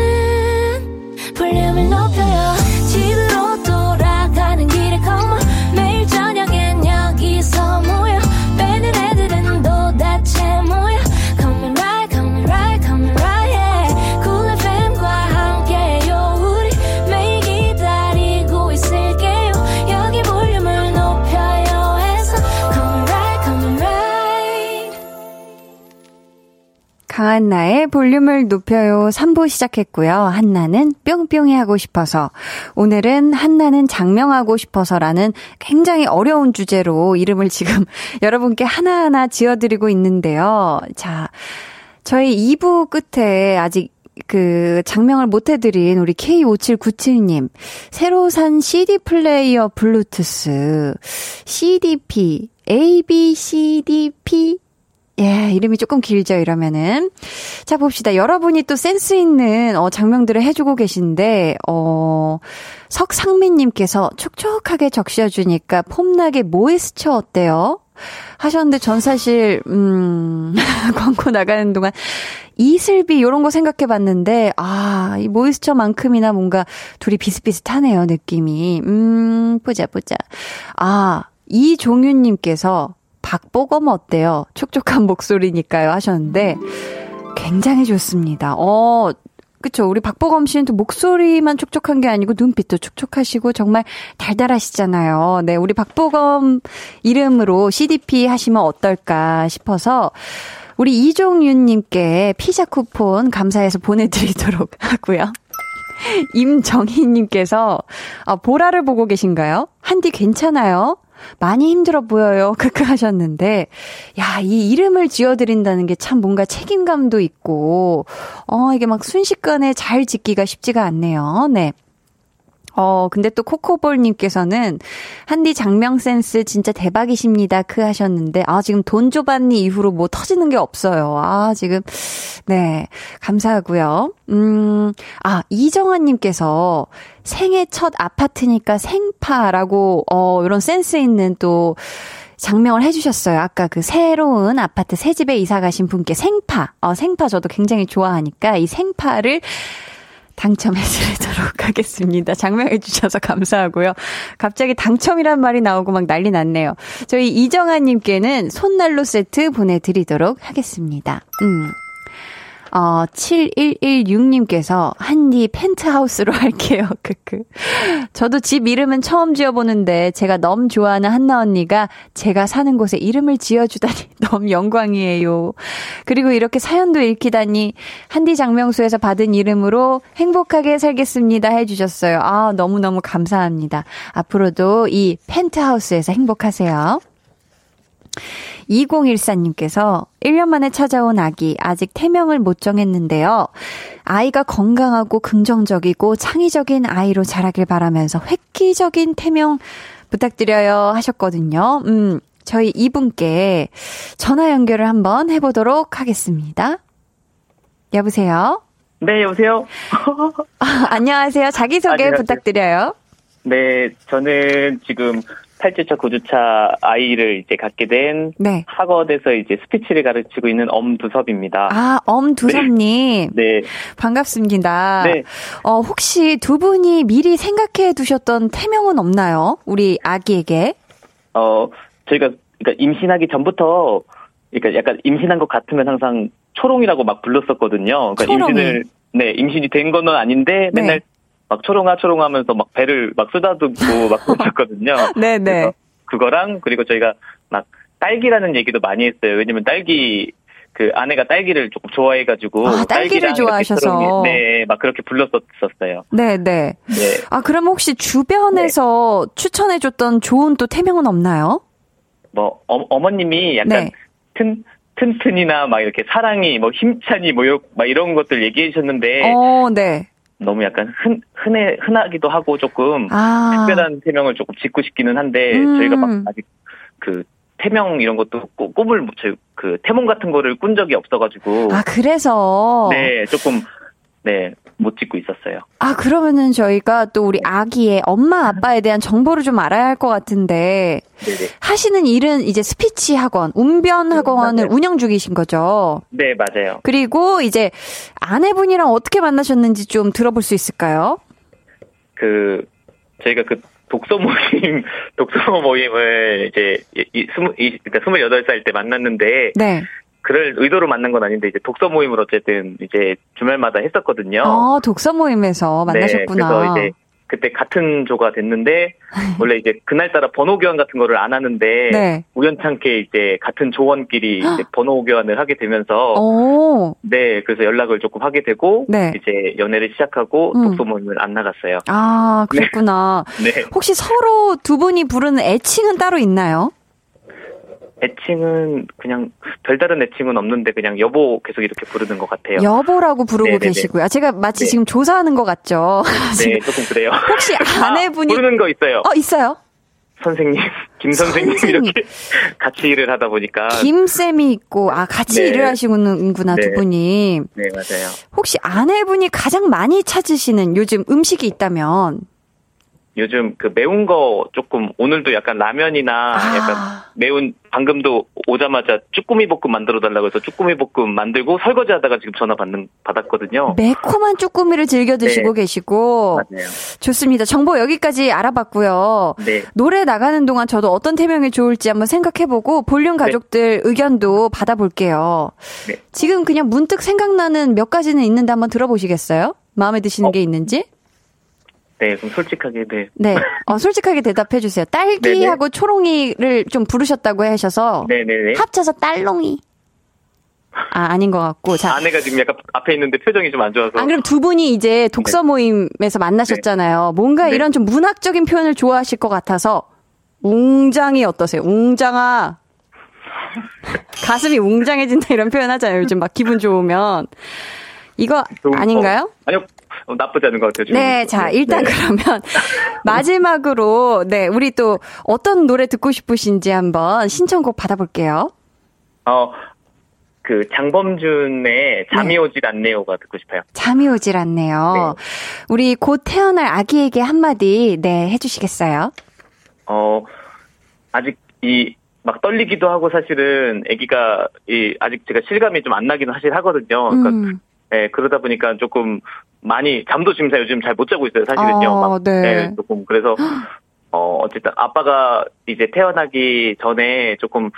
[SPEAKER 1] 한나의 볼륨을 높여요 3부 시작했고요. 한나는 뿅뿅이 하고 싶어서 오늘은 한나는 장명하고 싶어서라는 굉장히 어려운 주제로 이름을 지금 여러분께 하나하나 지어드리고 있는데요. 자, 저희 2부 끝에 아직 그 장명을 못 해드린 우리 K5797님 새로 산 CD 플레이어 블루투스 CDP ABCDP 예, 이름이 조금 길죠, 이러면은. 자, 봅시다. 여러분이 또 센스 있는, 어, 장면들을 해주고 계신데, 어, 석상민님께서 촉촉하게 적셔주니까 폼나게 모이스처 어때요? 하셨는데, 전 사실, 음, 광고 나가는 동안 이슬비, 요런 거 생각해 봤는데, 아, 이 모이스처만큼이나 뭔가 둘이 비슷비슷하네요, 느낌이. 음, 보자, 보자. 아, 이종윤 님께서, 박보검 어때요? 촉촉한 목소리니까요 하셨는데 굉장히 좋습니다. 어, 그쵸. 우리 박보검 씨는 또 목소리만 촉촉한 게 아니고 눈빛도 촉촉하시고 정말 달달하시잖아요. 네, 우리 박보검 이름으로 CDP 하시면 어떨까 싶어서 우리 이종윤님께 피자 쿠폰 감사해서 보내드리도록 하고요. 임정희님께서 아, 보라를 보고 계신가요? 한디 괜찮아요? 많이 힘들어 보여요. 크크 하셨는데, 야, 이 이름을 지어드린다는 게 참 뭔가 책임감도 있고, 어, 이게 막 순식간에 잘 짓기가 쉽지가 않네요. 네. 어, 근데 또 코코볼님께서는 한디 장명 센스 진짜 대박이십니다. 그 하셨는데, 아, 지금 돈 줘봤니 이후로 뭐 터지는 게 없어요. 아, 지금, 네. 감사하고요. 음, 아, 이정환님께서 생애 첫 아파트니까 생파라고, 어, 이런 센스 있는 또, 장명을 해주셨어요. 아까 그 새로운 아파트 새 집에 이사 가신 분께 생파, 어, 생파 저도 굉장히 좋아하니까 이 생파를 당첨해 드리도록 하겠습니다. 장명해 주셔서 감사하고요. 갑자기 당첨이란 말이 나오고 막 난리 났네요. 저희 이정아님께는 손난로 세트 보내드리도록 하겠습니다. 음. 어, 7116님께서 한디 펜트하우스로 할게요. 크크. 저도 집 이름은 처음 지어보는데 제가 너무 좋아하는 한나 언니가 제가 사는 곳에 이름을 지어주다니 너무 영광이에요. 그리고 이렇게 사연도 읽히다니 한디 장명수에서 받은 이름으로 행복하게 살겠습니다 해주셨어요. 아, 너무너무 감사합니다. 앞으로도 이 펜트하우스에서 행복하세요. 2014님께서 1년 만에 찾아온 아기, 아직 태명을 못 정했는데요. 아이가 건강하고 긍정적이고 창의적인 아이로 자라길 바라면서 획기적인 태명 부탁드려요 하셨거든요. 음, 저희 이분께 전화 연결을 한번 해보도록 하겠습니다. 여보세요?
[SPEAKER 5] 네, 여보세요?
[SPEAKER 1] 아, 안녕하세요. 자기소개 안녕하세요. 부탁드려요.
[SPEAKER 5] 네, 저는 지금 8주차, 9주차 아이를 이제 갖게 된 네. 학원에서 이제 스피치를 가르치고 있는 엄두섭입니다.
[SPEAKER 1] 아, 엄두섭님.
[SPEAKER 5] 네. 네.
[SPEAKER 1] 반갑습니다. 네. 어, 혹시 두 분이 미리 생각해 두셨던 태명은 없나요? 우리 아기에게?
[SPEAKER 5] 어, 저희가 그러니까 임신하기 전부터 그러니까 약간 임신한 것 같으면 항상 초롱이라고 막 불렀었거든요. 그러니까 초롱이. 임신을 네, 임신이 된 거는 아닌데 네. 맨날 네. 막 초롱아 초롱하면서 막 배를 막 쓰다듬고 막 그랬었거든요.
[SPEAKER 1] 네네.
[SPEAKER 5] 그거랑 그리고 저희가 막 딸기라는 얘기도 많이 했어요. 왜냐면 딸기 그 아내가 딸기를 조금 좋아해가지고
[SPEAKER 1] 아, 딸기를 좋아하셔서
[SPEAKER 5] 네, 막 그렇게 불렀었어요.
[SPEAKER 1] 네, 네. 네. 아 그럼 혹시 주변에서 네. 추천해줬던 좋은 또 태명은 없나요?
[SPEAKER 5] 뭐 어, 머님이 약간 네. 튼 튼튼이나 막 이렇게 사랑이 뭐 힘찬이 뭐 이런 막 이런 것들 얘기해 주셨는데
[SPEAKER 1] 어, 네.
[SPEAKER 5] 너무 약간 흔, 흔해, 흔하기도 하고 조금 아. 특별한 태명을 조금 짓고 싶기는 한데 음. 저희가 막 아직 그 태명 이런 것도 꿈을 그 태몽 같은 거를 꾼 적이 없어가지고
[SPEAKER 1] 아 그래서
[SPEAKER 5] 네 조금 네못 짓고 있었어요.
[SPEAKER 1] 아 그러면은 저희가 또 우리 아기의 엄마 아빠에 대한 정보를 좀 알아야 할 것 같은데 네네. 하시는 일은 이제 스피치 학원, 운변 네, 학원을 네, 운영 중이신 거죠?
[SPEAKER 5] 네 맞아요.
[SPEAKER 1] 그리고 이제 아내분이랑 어떻게 만나셨는지 좀 들어볼 수 있을까요?
[SPEAKER 5] 그 저희가 그 독서 모임, 독서 모임을 이제 이, 스무, 이, 그러니까 스물여덟 살 때 만났는데. 네. 그럴 의도로 만난 건 아닌데 이제 독서 모임을 어쨌든 이제 주말마다 했었거든요.
[SPEAKER 1] 아, 독서 모임에서 만나셨구나.
[SPEAKER 5] 네, 그래서 이제 그때 같은 조가 됐는데 원래 이제 그날따라 번호 교환 같은 거를 안 하는데 네. 우연찮게 이제 같은 조원끼리 이제 번호 교환을 하게 되면서 오. 네 그래서 연락을 조금 하게 되고 네. 이제 연애를 시작하고 음. 독서 모임을 안 나갔어요.
[SPEAKER 1] 아 그랬구나. 네. 네. 혹시 서로 두 분이 부르는 애칭은 따로 있나요?
[SPEAKER 5] 애칭은 그냥 별다른 애칭은 없는데 그냥 여보 계속 이렇게 부르는 것 같아요.
[SPEAKER 1] 여보라고 부르고 네네네. 계시고요. 제가 마치 네. 지금 조사하는 것 같죠?
[SPEAKER 5] 네, 조금 그래요.
[SPEAKER 1] 혹시 아, 아내분이
[SPEAKER 5] 아, 부르는 거 있어요?
[SPEAKER 1] 어, 있어요.
[SPEAKER 5] 선생님, 김 선생님, 선생님. 이렇게 같이 일을 하다 보니까
[SPEAKER 1] 김 쌤이 있고 아 같이 네. 일을 하시는구나 네. 두 분이.
[SPEAKER 5] 네 맞아요.
[SPEAKER 1] 혹시 아내분이 가장 많이 찾으시는 요즘 음식이 있다면
[SPEAKER 5] 요즘 그 매운 거 조금 오늘도 약간 라면이나 아. 약간 매운 방금도 오자마자 쭈꾸미 볶음 만들어 달라고 해서 쭈꾸미 볶음 만들고 설거지 하다가 지금 전화 받는 받았거든요.
[SPEAKER 1] 매콤한 쭈꾸미를 즐겨 드시고 네. 계시고
[SPEAKER 5] 맞네요.
[SPEAKER 1] 좋습니다. 정보 여기까지 알아봤고요.
[SPEAKER 5] 네.
[SPEAKER 1] 노래 나가는 동안 저도 어떤 태명이 좋을지 한번 생각해 보고 볼륨 네. 가족들 네. 의견도 받아볼게요.
[SPEAKER 5] 네.
[SPEAKER 1] 지금 그냥 문득 생각나는 몇 가지는 있는데 한번 들어보시겠어요? 마음에 드시는 어? 게 있는지?
[SPEAKER 5] 네, 그럼 솔직하게, 네.
[SPEAKER 1] 네. 어, 솔직하게 대답해 주세요. 딸기하고 네네. 초롱이를 좀 부르셨다고 하셔서.
[SPEAKER 5] 네네네.
[SPEAKER 1] 합쳐서 딸롱이. 아, 아닌 것 같고.
[SPEAKER 5] 자. 아내가 지금 약간 앞에 있는데 표정이 좀 안 좋아서.
[SPEAKER 1] 아, 그럼 두 분이 이제 독서 네. 모임에서 만나셨잖아요. 뭔가 네. 이런 좀 문학적인 표현을 좋아하실 것 같아서. 웅장이 어떠세요? 웅장아. 가슴이 웅장해진다 이런 표현 하잖아요. 요즘 막 기분 좋으면. 이거 아닌가요?
[SPEAKER 5] 어, 아니요. 어, 나쁘지 않은 것 같아요.
[SPEAKER 1] 지금. 네, 자, 일단 네. 그러면 마지막으로 네, 우리 또 어떤 노래 듣고 싶으신지 한번 신청곡 받아볼게요.
[SPEAKER 5] 어, 그 장범준의 잠이 네. 오질 않네요가 듣고 싶어요.
[SPEAKER 1] 잠이 오질 않네요. 네. 우리 곧 태어날 아기에게 한마디 네 해주시겠어요?
[SPEAKER 5] 어 아직 이 막 떨리기도 하고 사실은 아기가 이 아직 제가 실감이 좀 안 나기는 사실 하거든요. 그러니까 음. 네, 그러다 보니까 조금 많이 잠도 지금 요즘 잘 못 자고 있어요, 사실은요. 어, 막, 네. 네. 조금 그래서 어 어쨌든 아빠가 이제 태어나기 전에 조금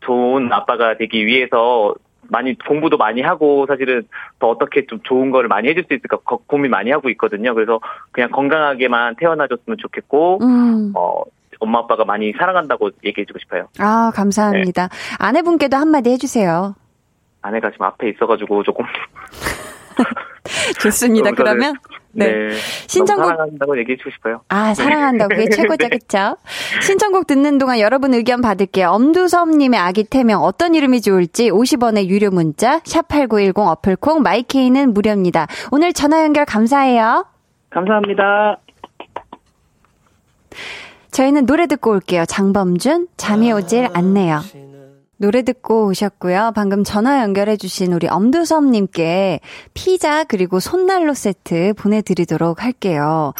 [SPEAKER 5] 좋은 아빠가 되기 위해서 많이 공부도 많이 하고 사실은 더 어떻게 좀 좋은 거를 많이 해줄 수 있을까 고민 많이 하고 있거든요. 그래서 그냥 건강하게만 태어나줬으면 좋겠고 음. 어 엄마 아빠가 많이 사랑한다고 얘기해주고 싶어요.
[SPEAKER 1] 아 감사합니다. 네. 아내분께도 한마디 해주세요.
[SPEAKER 5] 아내가 지금 앞에 있어가지고 조금
[SPEAKER 1] 좋습니다. 그러면
[SPEAKER 5] 네. 네. 신청곡 사랑한다고 얘기해 주고 싶어요.
[SPEAKER 1] 아 사랑한다고 그게 최고죠, 그렇죠? 신청곡 듣는 동안 여러분 의견 받을게요. 엄두섭님의 아기 태명 어떤 이름이 좋을지 50원의 유료 문자 샵 #8910 어플콩 마이케이는 무료입니다. 오늘 전화 연결 감사해요.
[SPEAKER 5] 감사합니다.
[SPEAKER 1] 저희는 노래 듣고 올게요. 장범준 잠이 오질 않네요. 노래 듣고 오셨고요. 방금 전화 연결해주신 우리 엄두섭님께 피자 그리고 손난로 세트 보내드리도록 할게요.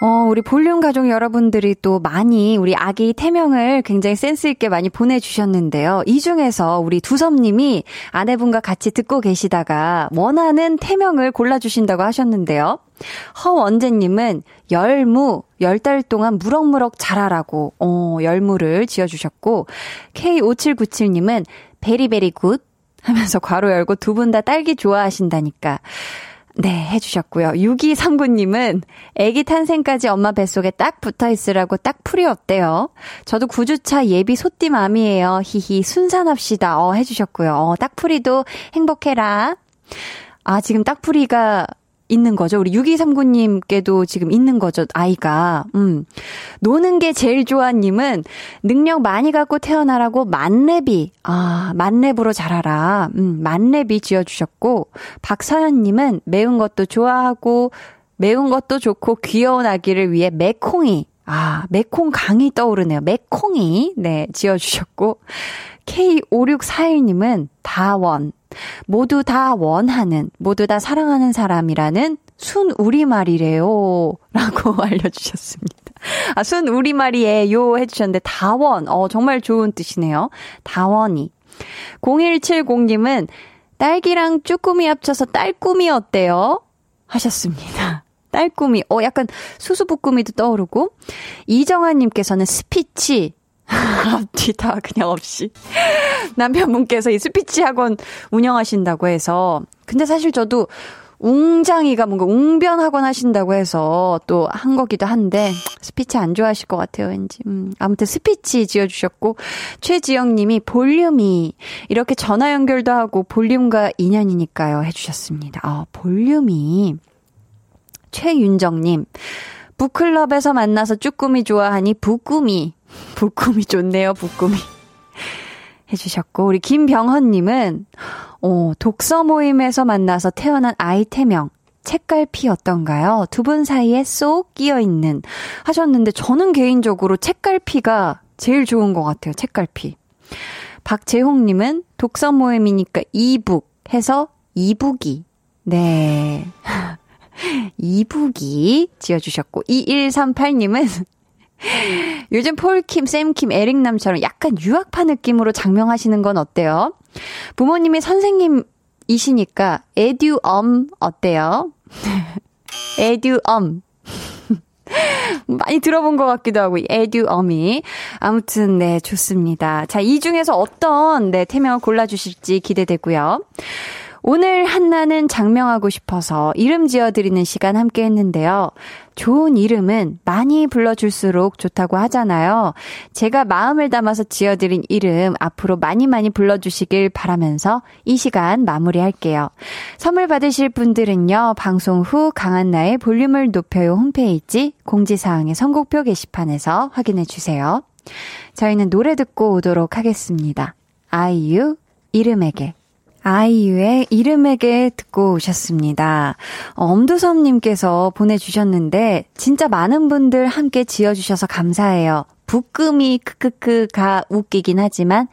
[SPEAKER 1] 어, 우리 볼륨 가족 여러분들이 또 많이 우리 아기 태명을 굉장히 센스있게 많이 보내주셨는데요. 이 중에서 우리 두섭님이 아내분과 같이 듣고 계시다가 원하는 태명을 골라주신다고 하셨는데요. 허원재님은 열무, 열 달 동안 무럭무럭 자라라고, 어, 열무를 지어주셨고, K5797님은 berry berry good 하면서 괄호 열고 두 분 다 딸기 좋아하신다니까. 네, 해주셨고요. 6239님은 아기 탄생까지 엄마 뱃속에 딱 붙어 있으라고 딱풀이 어때요. 저도 9주차 예비 소띠맘이에요. 히히, 순산합시다. 어, 해주셨고요. 어, 딱풀이도 행복해라. 아, 지금 딱풀이가 있는 거죠. 우리 6239님께도 지금 있는 거죠. 아이가. 음. 노는 게 제일 좋아 님은 능력 많이 갖고 태어나라고 만렙이, 아, 만렙으로 자라라. 음, 만렙이 지어 주셨고, 박서연 님은 매운 것도 좋아하고, 매운 것도 좋고 귀여운 아기를 위해 매콩이, 아, 매콩 강이 떠오르네요. 매콩이, 네, 지어 주셨고, K5641님은 다원, 모두 다 원하는, 모두 다 사랑하는 사람이라는 순 우리말이래요. 라고 알려주셨습니다. 아, 순 우리말이에요. 해주셨는데, 다원. 어, 정말 좋은 뜻이네요. 다원이. 0170님은 딸기랑 쭈꾸미 합쳐서 딸꾸미 어때요? 하셨습니다. 딸꾸미. 어, 약간 수수부꾸미도 떠오르고. 이정아님께서는 스피치. 앞뒤 다 그냥 없이. 남편분께서 이 스피치 학원 운영하신다고 해서. 근데 사실 저도 웅장이가 뭔가 웅변 학원 하신다고 해서 또 한 거기도 한데 스피치 안 좋아하실 것 같아요 왠지 음, 아무튼 스피치 지어주셨고 최지영 님이 볼륨이 이렇게 전화 연결도 하고 볼륨과 인연이니까요 해주셨습니다 아 볼륨이 최윤정님 북클럽에서 만나서 쭈꾸미 좋아하니 부꾸미 부꾸미 좋네요, 부꾸미. 해주셨고, 우리 김병헌님은, 어, 독서 모임에서 만나서 태어난 아이 태명, 책갈피 어떤가요? 두 분 사이에 쏙 끼어 있는 하셨는데 저는 개인적으로 책갈피가 제일 좋은 것 같아요. 책갈피. 박재홍님은 독서 모임이니까 이북 해서 이북이. 네. 이북이 지어주셨고 2138님은 요즘 폴킴, 샘킴, 에릭남처럼 약간 유학파 느낌으로 장명하시는 건 어때요? 부모님이 선생님이시니까 에듀엄 어때요? 에듀엄. 많이 들어본 것 같기도 하고, 에듀엄이. 아무튼, 네, 좋습니다. 자, 이 중에서 어떤, 네, 태명을 골라주실지 기대되고요. 오늘 한나는 장명하고 싶어서 이름 지어드리는 시간 함께 했는데요. 좋은 이름은 많이 불러줄수록 좋다고 하잖아요. 제가 마음을 담아서 지어드린 이름 앞으로 많이 많이 불러주시길 바라면서 이 시간 마무리할게요. 선물 받으실 분들은요, 방송 후 강한나의 볼륨을 높여요 홈페이지 공지사항의 선곡표 게시판에서 확인해 주세요. 저희는 노래 듣고 오도록 하겠습니다. 아이유, 이름에게. 아이유의 이름에게 듣고 오셨습니다. 엄두섭님께서 보내주셨는데, 진짜 많은 분들 함께 지어주셔서 감사해요. 부끄미 크크크가 웃기긴 하지만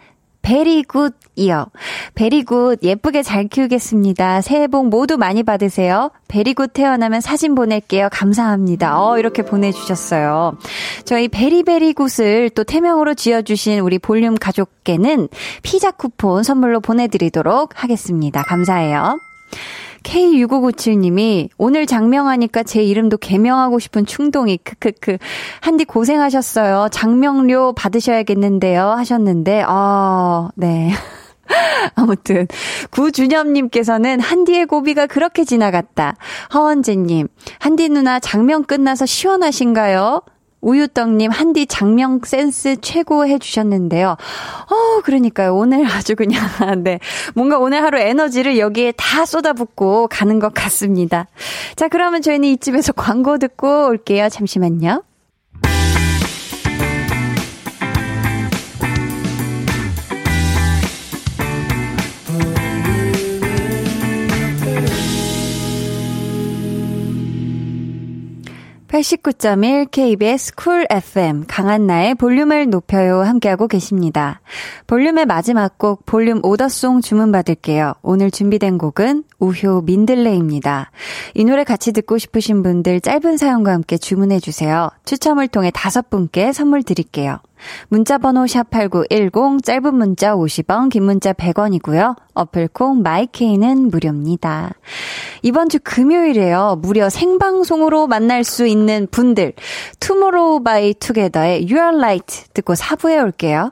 [SPEAKER 1] berry good이요. berry good 예쁘게 잘 키우겠습니다. 새해 복 모두 많이 받으세요. berry good 태어나면 사진 보낼게요. 감사합니다. 어, 이렇게 보내주셨어요. 저희 베리베리굿을 또 태명으로 지어주신 우리 볼륨 가족께는 피자 쿠폰 선물로 보내드리도록 하겠습니다. 감사해요. K6597님이 오늘 장명하니까 제 이름도 개명하고 싶은 충동이 크크크. 한디 고생하셨어요. 장명료 받으셔야겠는데요. 하셨는데, 아, 네. 아무튼 구준엽님께서는 한디의 고비가 그렇게 지나갔다. 허원재님, 한디 누나 장명 끝나서 시원하신가요? 우유떡님, 한디 장명 센스 최고 해주셨는데요. 어, 그러니까요. 오늘 아주 그냥, 네. 뭔가 오늘 하루 에너지를 여기에 다 쏟아붓고 가는 것 같습니다. 자, 그러면 저희는 이쯤에서 광고 듣고 올게요. 잠시만요. 89.1 KBS 쿨 FM 강한나의 볼륨을 높여요 함께하고 계십니다. 볼륨의 마지막 곡 볼륨 order song 주문 받을게요. 오늘 준비된 곡은 우효 민들레입니다. 이 노래 같이 듣고 싶으신 분들 짧은 사연과 함께 주문해 주세요. 추첨을 통해 다섯 분께 선물 드릴게요. 문자번호 샵8910, 짧은 문자 50원, 긴 문자 100원이고요. 어플콩 마이케이는 무료입니다. 이번 주 금요일에요. 무려 생방송으로 만날 수 있는 분들. 투모로우 바이 투게더의 Your Light 듣고 4부에 올게요.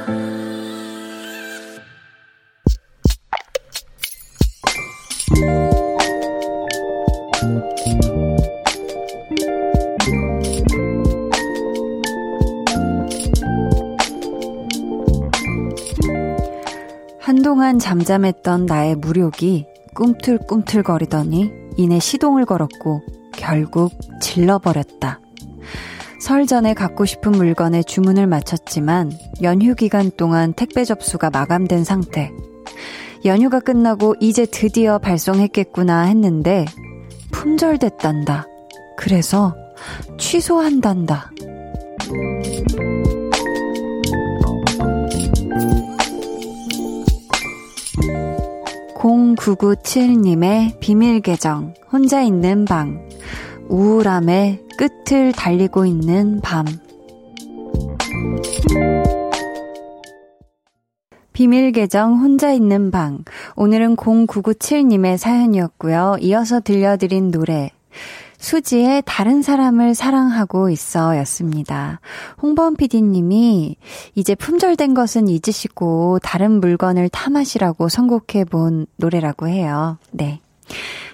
[SPEAKER 1] 한동안 잠잠했던 나의 무력이 꿈틀꿈틀거리더니 이내 시동을 걸었고 결국 질러버렸다. 설 전에 갖고 싶은 물건에 주문을 마쳤지만 연휴 기간 동안 택배 접수가 마감된 상태. 연휴가 끝나고 이제 드디어 발송했겠구나 했는데 품절됐단다. 그래서 취소한단다. 0997님의 비밀 계정, 혼자 있는 방, 우울함의 끝을 달리고 있는 밤. 비밀 계정 혼자 있는 방. 오늘은 0997님의 사연이었고요. 이어서 들려드린 노래. 수지의 다른 사람을 사랑하고 있어 였습니다. 홍범 PD님이 이제 품절된 것은 잊으시고 다른 물건을 탐하시라고 선곡해 본 노래라고 해요. 네.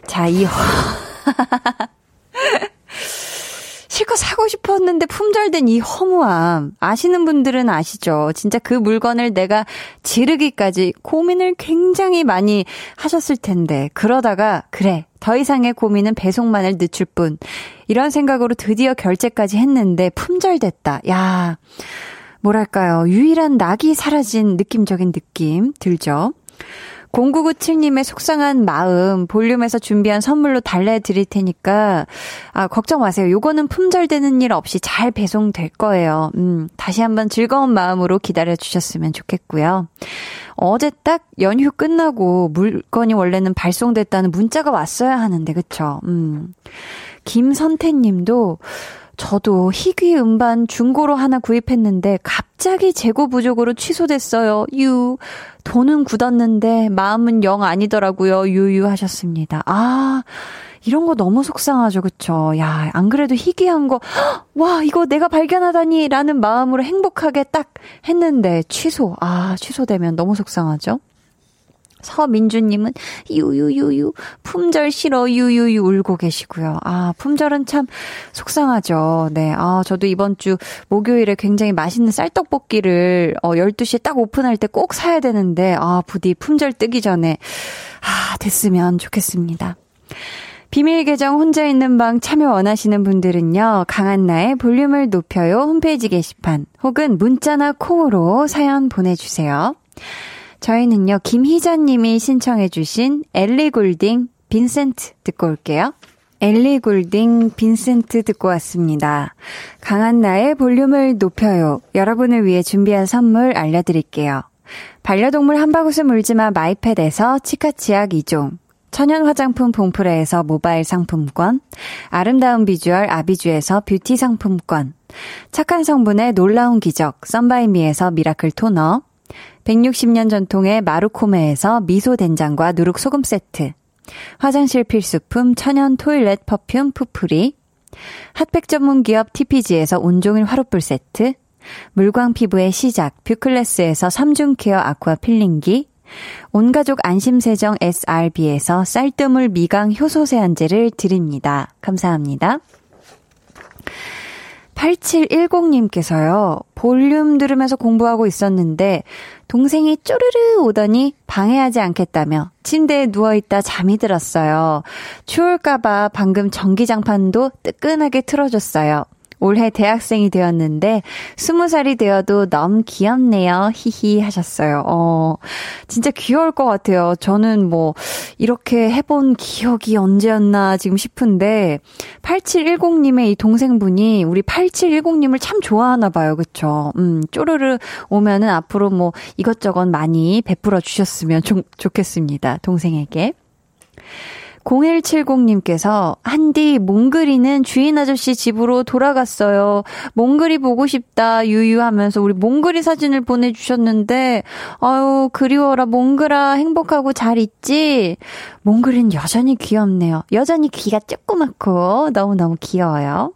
[SPEAKER 1] 자, 이 실컷 사고 싶었는데 품절된 이 허무함. 아시는 분들은 아시죠? 진짜 그 물건을 내가 지르기까지 고민을 굉장히 많이 하셨을 텐데. 그러다가, 그래. 더 이상의 고민은 배송만을 늦출 뿐. 이런 생각으로 드디어 결제까지 했는데 품절됐다. 야. 뭐랄까요. 유일한 낙이 사라진 느낌적인 느낌 들죠? 0997님의 속상한 마음 볼륨에서 준비한 선물로 달래드릴 테니까 아 걱정 마세요. 요거는 품절되는 일 없이 잘 배송될 거예요. 음, 다시 한번 즐거운 마음으로 기다려 주셨으면 좋겠고요. 어제 딱 연휴 끝나고 물건이 원래는 발송됐다는 문자가 왔어야 하는데 그쵸? 음. 김선태 님도 저도 희귀 음반 중고로 하나 구입했는데 갑자기 재고 부족으로 취소됐어요. 유. 돈은 굳었는데 마음은 영 아니더라고요. 유유 하셨습니다. 아, 이런 거 너무 속상하죠. 그쵸? 야, 안 그래도 희귀한 거, 와, 이거 내가 발견하다니 라는 마음으로 행복하게 딱 했는데 취소. 아, 취소되면 너무 속상하죠? 서민주님은 유유유유 품절 싫어 유유유 울고 계시고요. 아 품절은 참 속상하죠. 네, 아 저도 이번 주 목요일에 굉장히 맛있는 쌀떡볶이를 어 12시에 딱 오픈할 때 꼭 사야 되는데 아 부디 품절 뜨기 전에 아 됐으면 좋겠습니다. 비밀 계정 혼자 있는 방 참여 원하시는 분들은요, 강한나의 볼륨을 높여요 홈페이지 게시판 혹은 문자나 콩으로 사연 보내주세요. 저희는요, 김희자님이 신청해주신 엘리 굴딩 빈센트 듣고 올게요. 엘리 굴딩 빈센트 듣고 왔습니다. 강한나의 볼륨을 높여요. 여러분을 위해 준비한 선물 알려드릴게요. 반려동물 한바구스 물지마 마이패드에서 치카치약 2종. 천연 화장품 봉프레에서 모바일 상품권, 아름다운 비주얼 아비주에서 뷰티 상품권, 착한 성분의 놀라운 기적 썬바이미에서 미라클 토너, 160년 전통의 마루코메에서 미소 된장과 누룩 소금 세트, 화장실 필수품 천연 toilet perfume 푸프리, 핫팩 전문 기업 TPG에서 온종일 화롯불 세트, 물광 피부의 시작 뷰클래스에서 3중 care aqua peeling기, 온가족 안심세정 SRB에서 쌀뜨물 미강 효소 세안제를 드립니다. 감사합니다. 8710님께서요, 볼륨 들으면서 공부하고 있었는데, 동생이 쪼르르 오더니 방해하지 않겠다며 침대에 누워있다 잠이 들었어요. 추울까봐 방금 전기장판도 뜨끈하게 틀어줬어요. 올해 대학생이 되었는데 스무 살이 되어도 너무 귀엽네요. 히히 하셨어요. 어, 진짜 귀여울 것 같아요. 저는 뭐 이렇게 해본 기억이 언제였나 지금 싶은데 8710님의 이 동생분이 우리 8710님을 참 좋아하나 봐요. 그쵸? 음, 쪼르르 오면은 앞으로 뭐 이것저것 많이 베풀어 주셨으면 좋, 좋겠습니다. 동생에게. 0170님께서 한디 몽글이는 주인 아저씨 집으로 돌아갔어요. 몽글이 보고 싶다 유유하면서 우리 몽글이 사진을 보내주셨는데 아유 그리워라 몽글아 행복하고 잘 있지? 몽글이는 여전히 귀엽네요. 여전히 귀가 조그맣고 너무너무 귀여워요.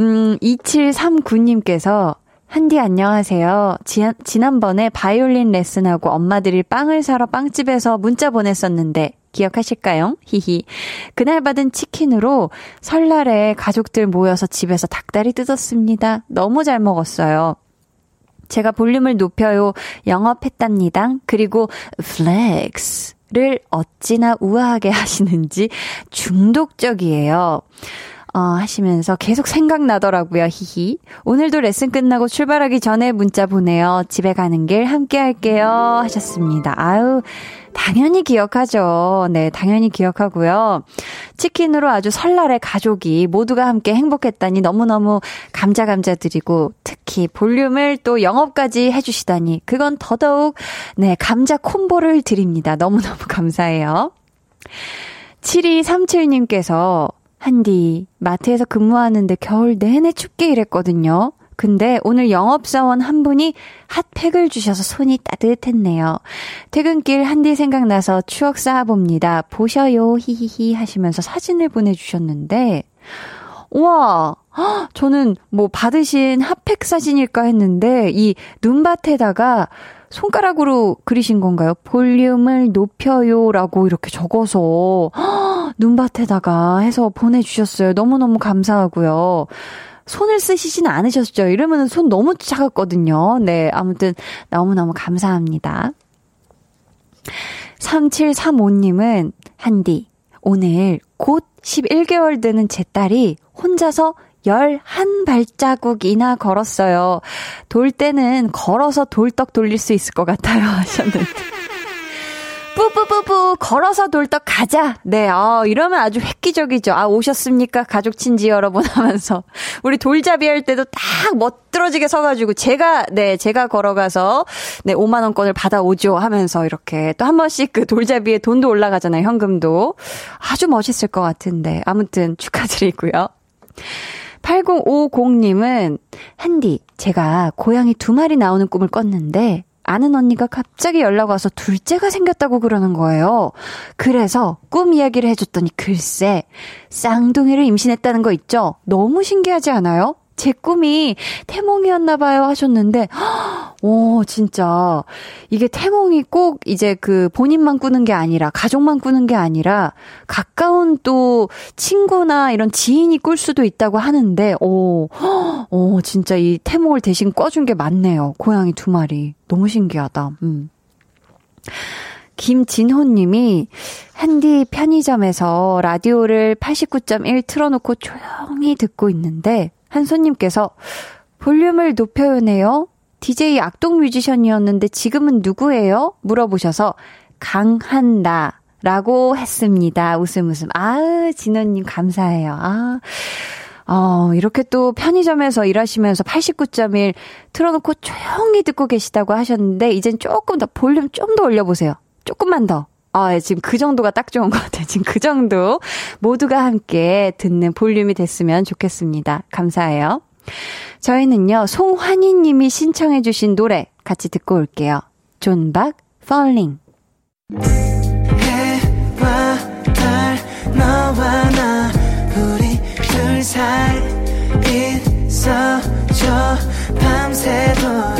[SPEAKER 1] 음 2739님께서 한디 안녕하세요. 지난, 지난번에 바이올린 레슨하고 엄마들이 빵을 사러 빵집에서 문자 보냈었는데 기억하실까요? 히히. 그날 받은 치킨으로 설날에 가족들 모여서 집에서 닭다리 뜯었습니다. 너무 잘 먹었어요. 제가 볼륨을 높여요. 영업했답니다. 그리고 flex를 어찌나 우아하게 하시는지 중독적이에요. 어, 하시면서 계속 생각나더라고요. 히히. 오늘도 레슨 끝나고 출발하기 전에 문자 보내요. 집에 가는 길 함께 할게요. 하셨습니다. 아유, 당연히 기억하죠. 네, 당연히 기억하고요. 치킨으로 아주 설날에 가족이 모두가 함께 행복했다니 너무너무 감자 감자 드리고 특히 볼륨을 또 영업까지 해주시다니 그건 더더욱 네, 감자 콤보를 드립니다. 너무너무 감사해요. 7237님께서 한디, 마트에서 근무하는데 겨울 내내 춥게 일했거든요. 근데 오늘 영업사원 한 분이 핫팩을 주셔서 손이 따뜻했네요. 퇴근길 한디 생각나서 추억 쌓아봅니다. 보셔요, 히히히 하시면서 사진을 보내주셨는데, 우와, 저는 뭐 받으신 핫팩 사진일까 했는데, 이 눈밭에다가 손가락으로 그리신 건가요? 볼륨을 높여요라고 이렇게 적어서 눈밭에다가 해서 보내주셨어요. 너무너무 감사하고요. 손을 쓰시진 않으셨죠? 이러면 손 너무 차갑거든요. 네, 아무튼 너무너무 감사합니다. 3735님은, 한디, 오늘 곧 11개월 되는 제 딸이 혼자서 11발자국이나 걸었어요. 돌 때는 걸어서 돌떡 돌릴 수 있을 것 같아요. 하셨는데. 뿌뿌뿌뿌 걸어서 돌떡 가자. 네, 아 이러면 아주 획기적이죠. 아 오셨습니까 가족 친지 여러분 하면서 우리 돌잡이 할 때도 딱 멋들어지게 서가지고 제가 네 제가 걸어가서 네 5만 원권을 받아오죠 하면서 이렇게 또 한 번씩 그 돌잡이에 돈도 올라가잖아요 현금도 아주 멋있을 것 같은데 아무튼 축하드리고요. 8050님은, 한디, 제가 고양이 두 마리 나오는 꿈을 꿨는데, 아는 언니가 갑자기 연락 와서 둘째가 생겼다고 그러는 거예요. 그래서 꿈 이야기를 해줬더니 글쎄, 쌍둥이를 임신했다는 거 있죠? 너무 신기하지 않아요? 제 꿈이 태몽이었나 봐요 하셨는데, 오, 진짜. 이게 태몽이 꼭 이제 그 본인만 꾸는 게 아니라, 가족만 꾸는 게 아니라, 가까운 또 친구나 이런 지인이 꿀 수도 있다고 하는데, 오, 오, 진짜 이 태몽을 대신 꿔준 게 맞네요. 고양이 두 마리. 너무 신기하다. 음. 김진호님이 한디 편의점에서 라디오를 89.1 틀어놓고 조용히 듣고 있는데 한 손님께서 볼륨을 높여요네요. DJ 악동 뮤지션이었는데 지금은 누구예요? 물어보셔서 강한나 라고 했습니다. 웃음 웃음. 아으, 진호님 감사해요. 아. 어, 이렇게 또 편의점에서 일하시면서 89.1 틀어놓고 조용히 듣고 계시다고 하셨는데, 이젠 조금 더 볼륨 좀 더 올려보세요. 조금만 더. 아, 예, 지금 그 정도가 딱 좋은 것 같아요. 지금 그 정도 모두가 함께 듣는 볼륨이 됐으면 좋겠습니다. 감사해요. 저희는요, 송환희 님이 신청해주신 노래 같이 듣고 올게요. 존박, Falling. 해와 달, 너와 나, 우리 둘 사이 있어줘, 밤새도록.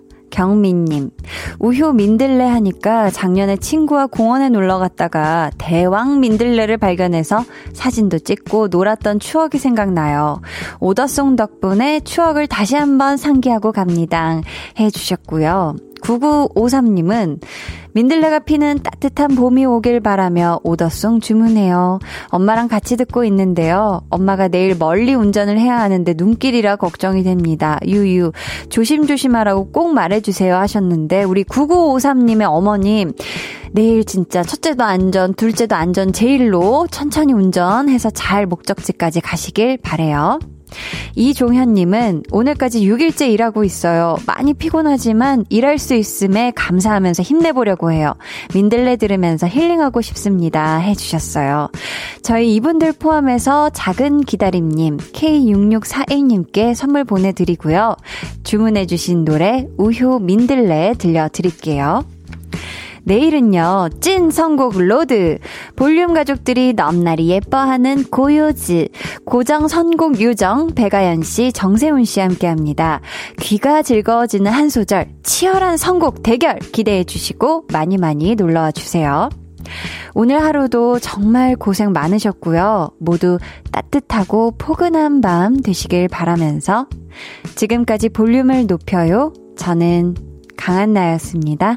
[SPEAKER 1] 경민님, 우효 민들레 하니까 작년에 친구와 공원에 놀러 갔다가 대왕 민들레를 발견해서 사진도 찍고 놀았던 추억이 생각나요. 오더송 덕분에 추억을 다시 한번 상기하고 갑니다. 해주셨고요. 9953님은 민들레가 피는 따뜻한 봄이 오길 바라며 오더송 주문해요. 엄마랑 같이 듣고 있는데요. 엄마가 내일 멀리 운전을 해야 하는데 눈길이라 걱정이 됩니다. 유유. 조심조심하라고 꼭 말해주세요 하셨는데, 우리 9953님의 어머님, 내일 진짜 첫째도 안전, 둘째도 안전 제일로 천천히 운전해서 잘 목적지까지 가시길 바래요. 이종현님은 오늘까지 6일째 일하고 있어요. 많이 피곤하지만 일할 수 있음에 감사하면서 힘내보려고 해요. 민들레 들으면서 힐링하고 싶습니다. 해주셨어요. 저희 이분들 포함해서 작은 기다림님, K6641님께 선물 보내드리고요. 주문해주신 노래 우효 민들레 들려드릴게요. 내일은요, 찐 선곡 road. 볼륨 가족들이 넘나리 예뻐하는 고요즈. 고정 선곡 유정, 배가연 씨, 정세훈 씨 함께 합니다. 귀가 즐거워지는 한 소절, 치열한 선곡 대결 기대해 주시고 많이 많이 놀러와 주세요. 오늘 하루도 정말 고생 많으셨고요. 모두 따뜻하고 포근한 밤 되시길 바라면서 지금까지 볼륨을 높여요. 저는 강한나였습니다.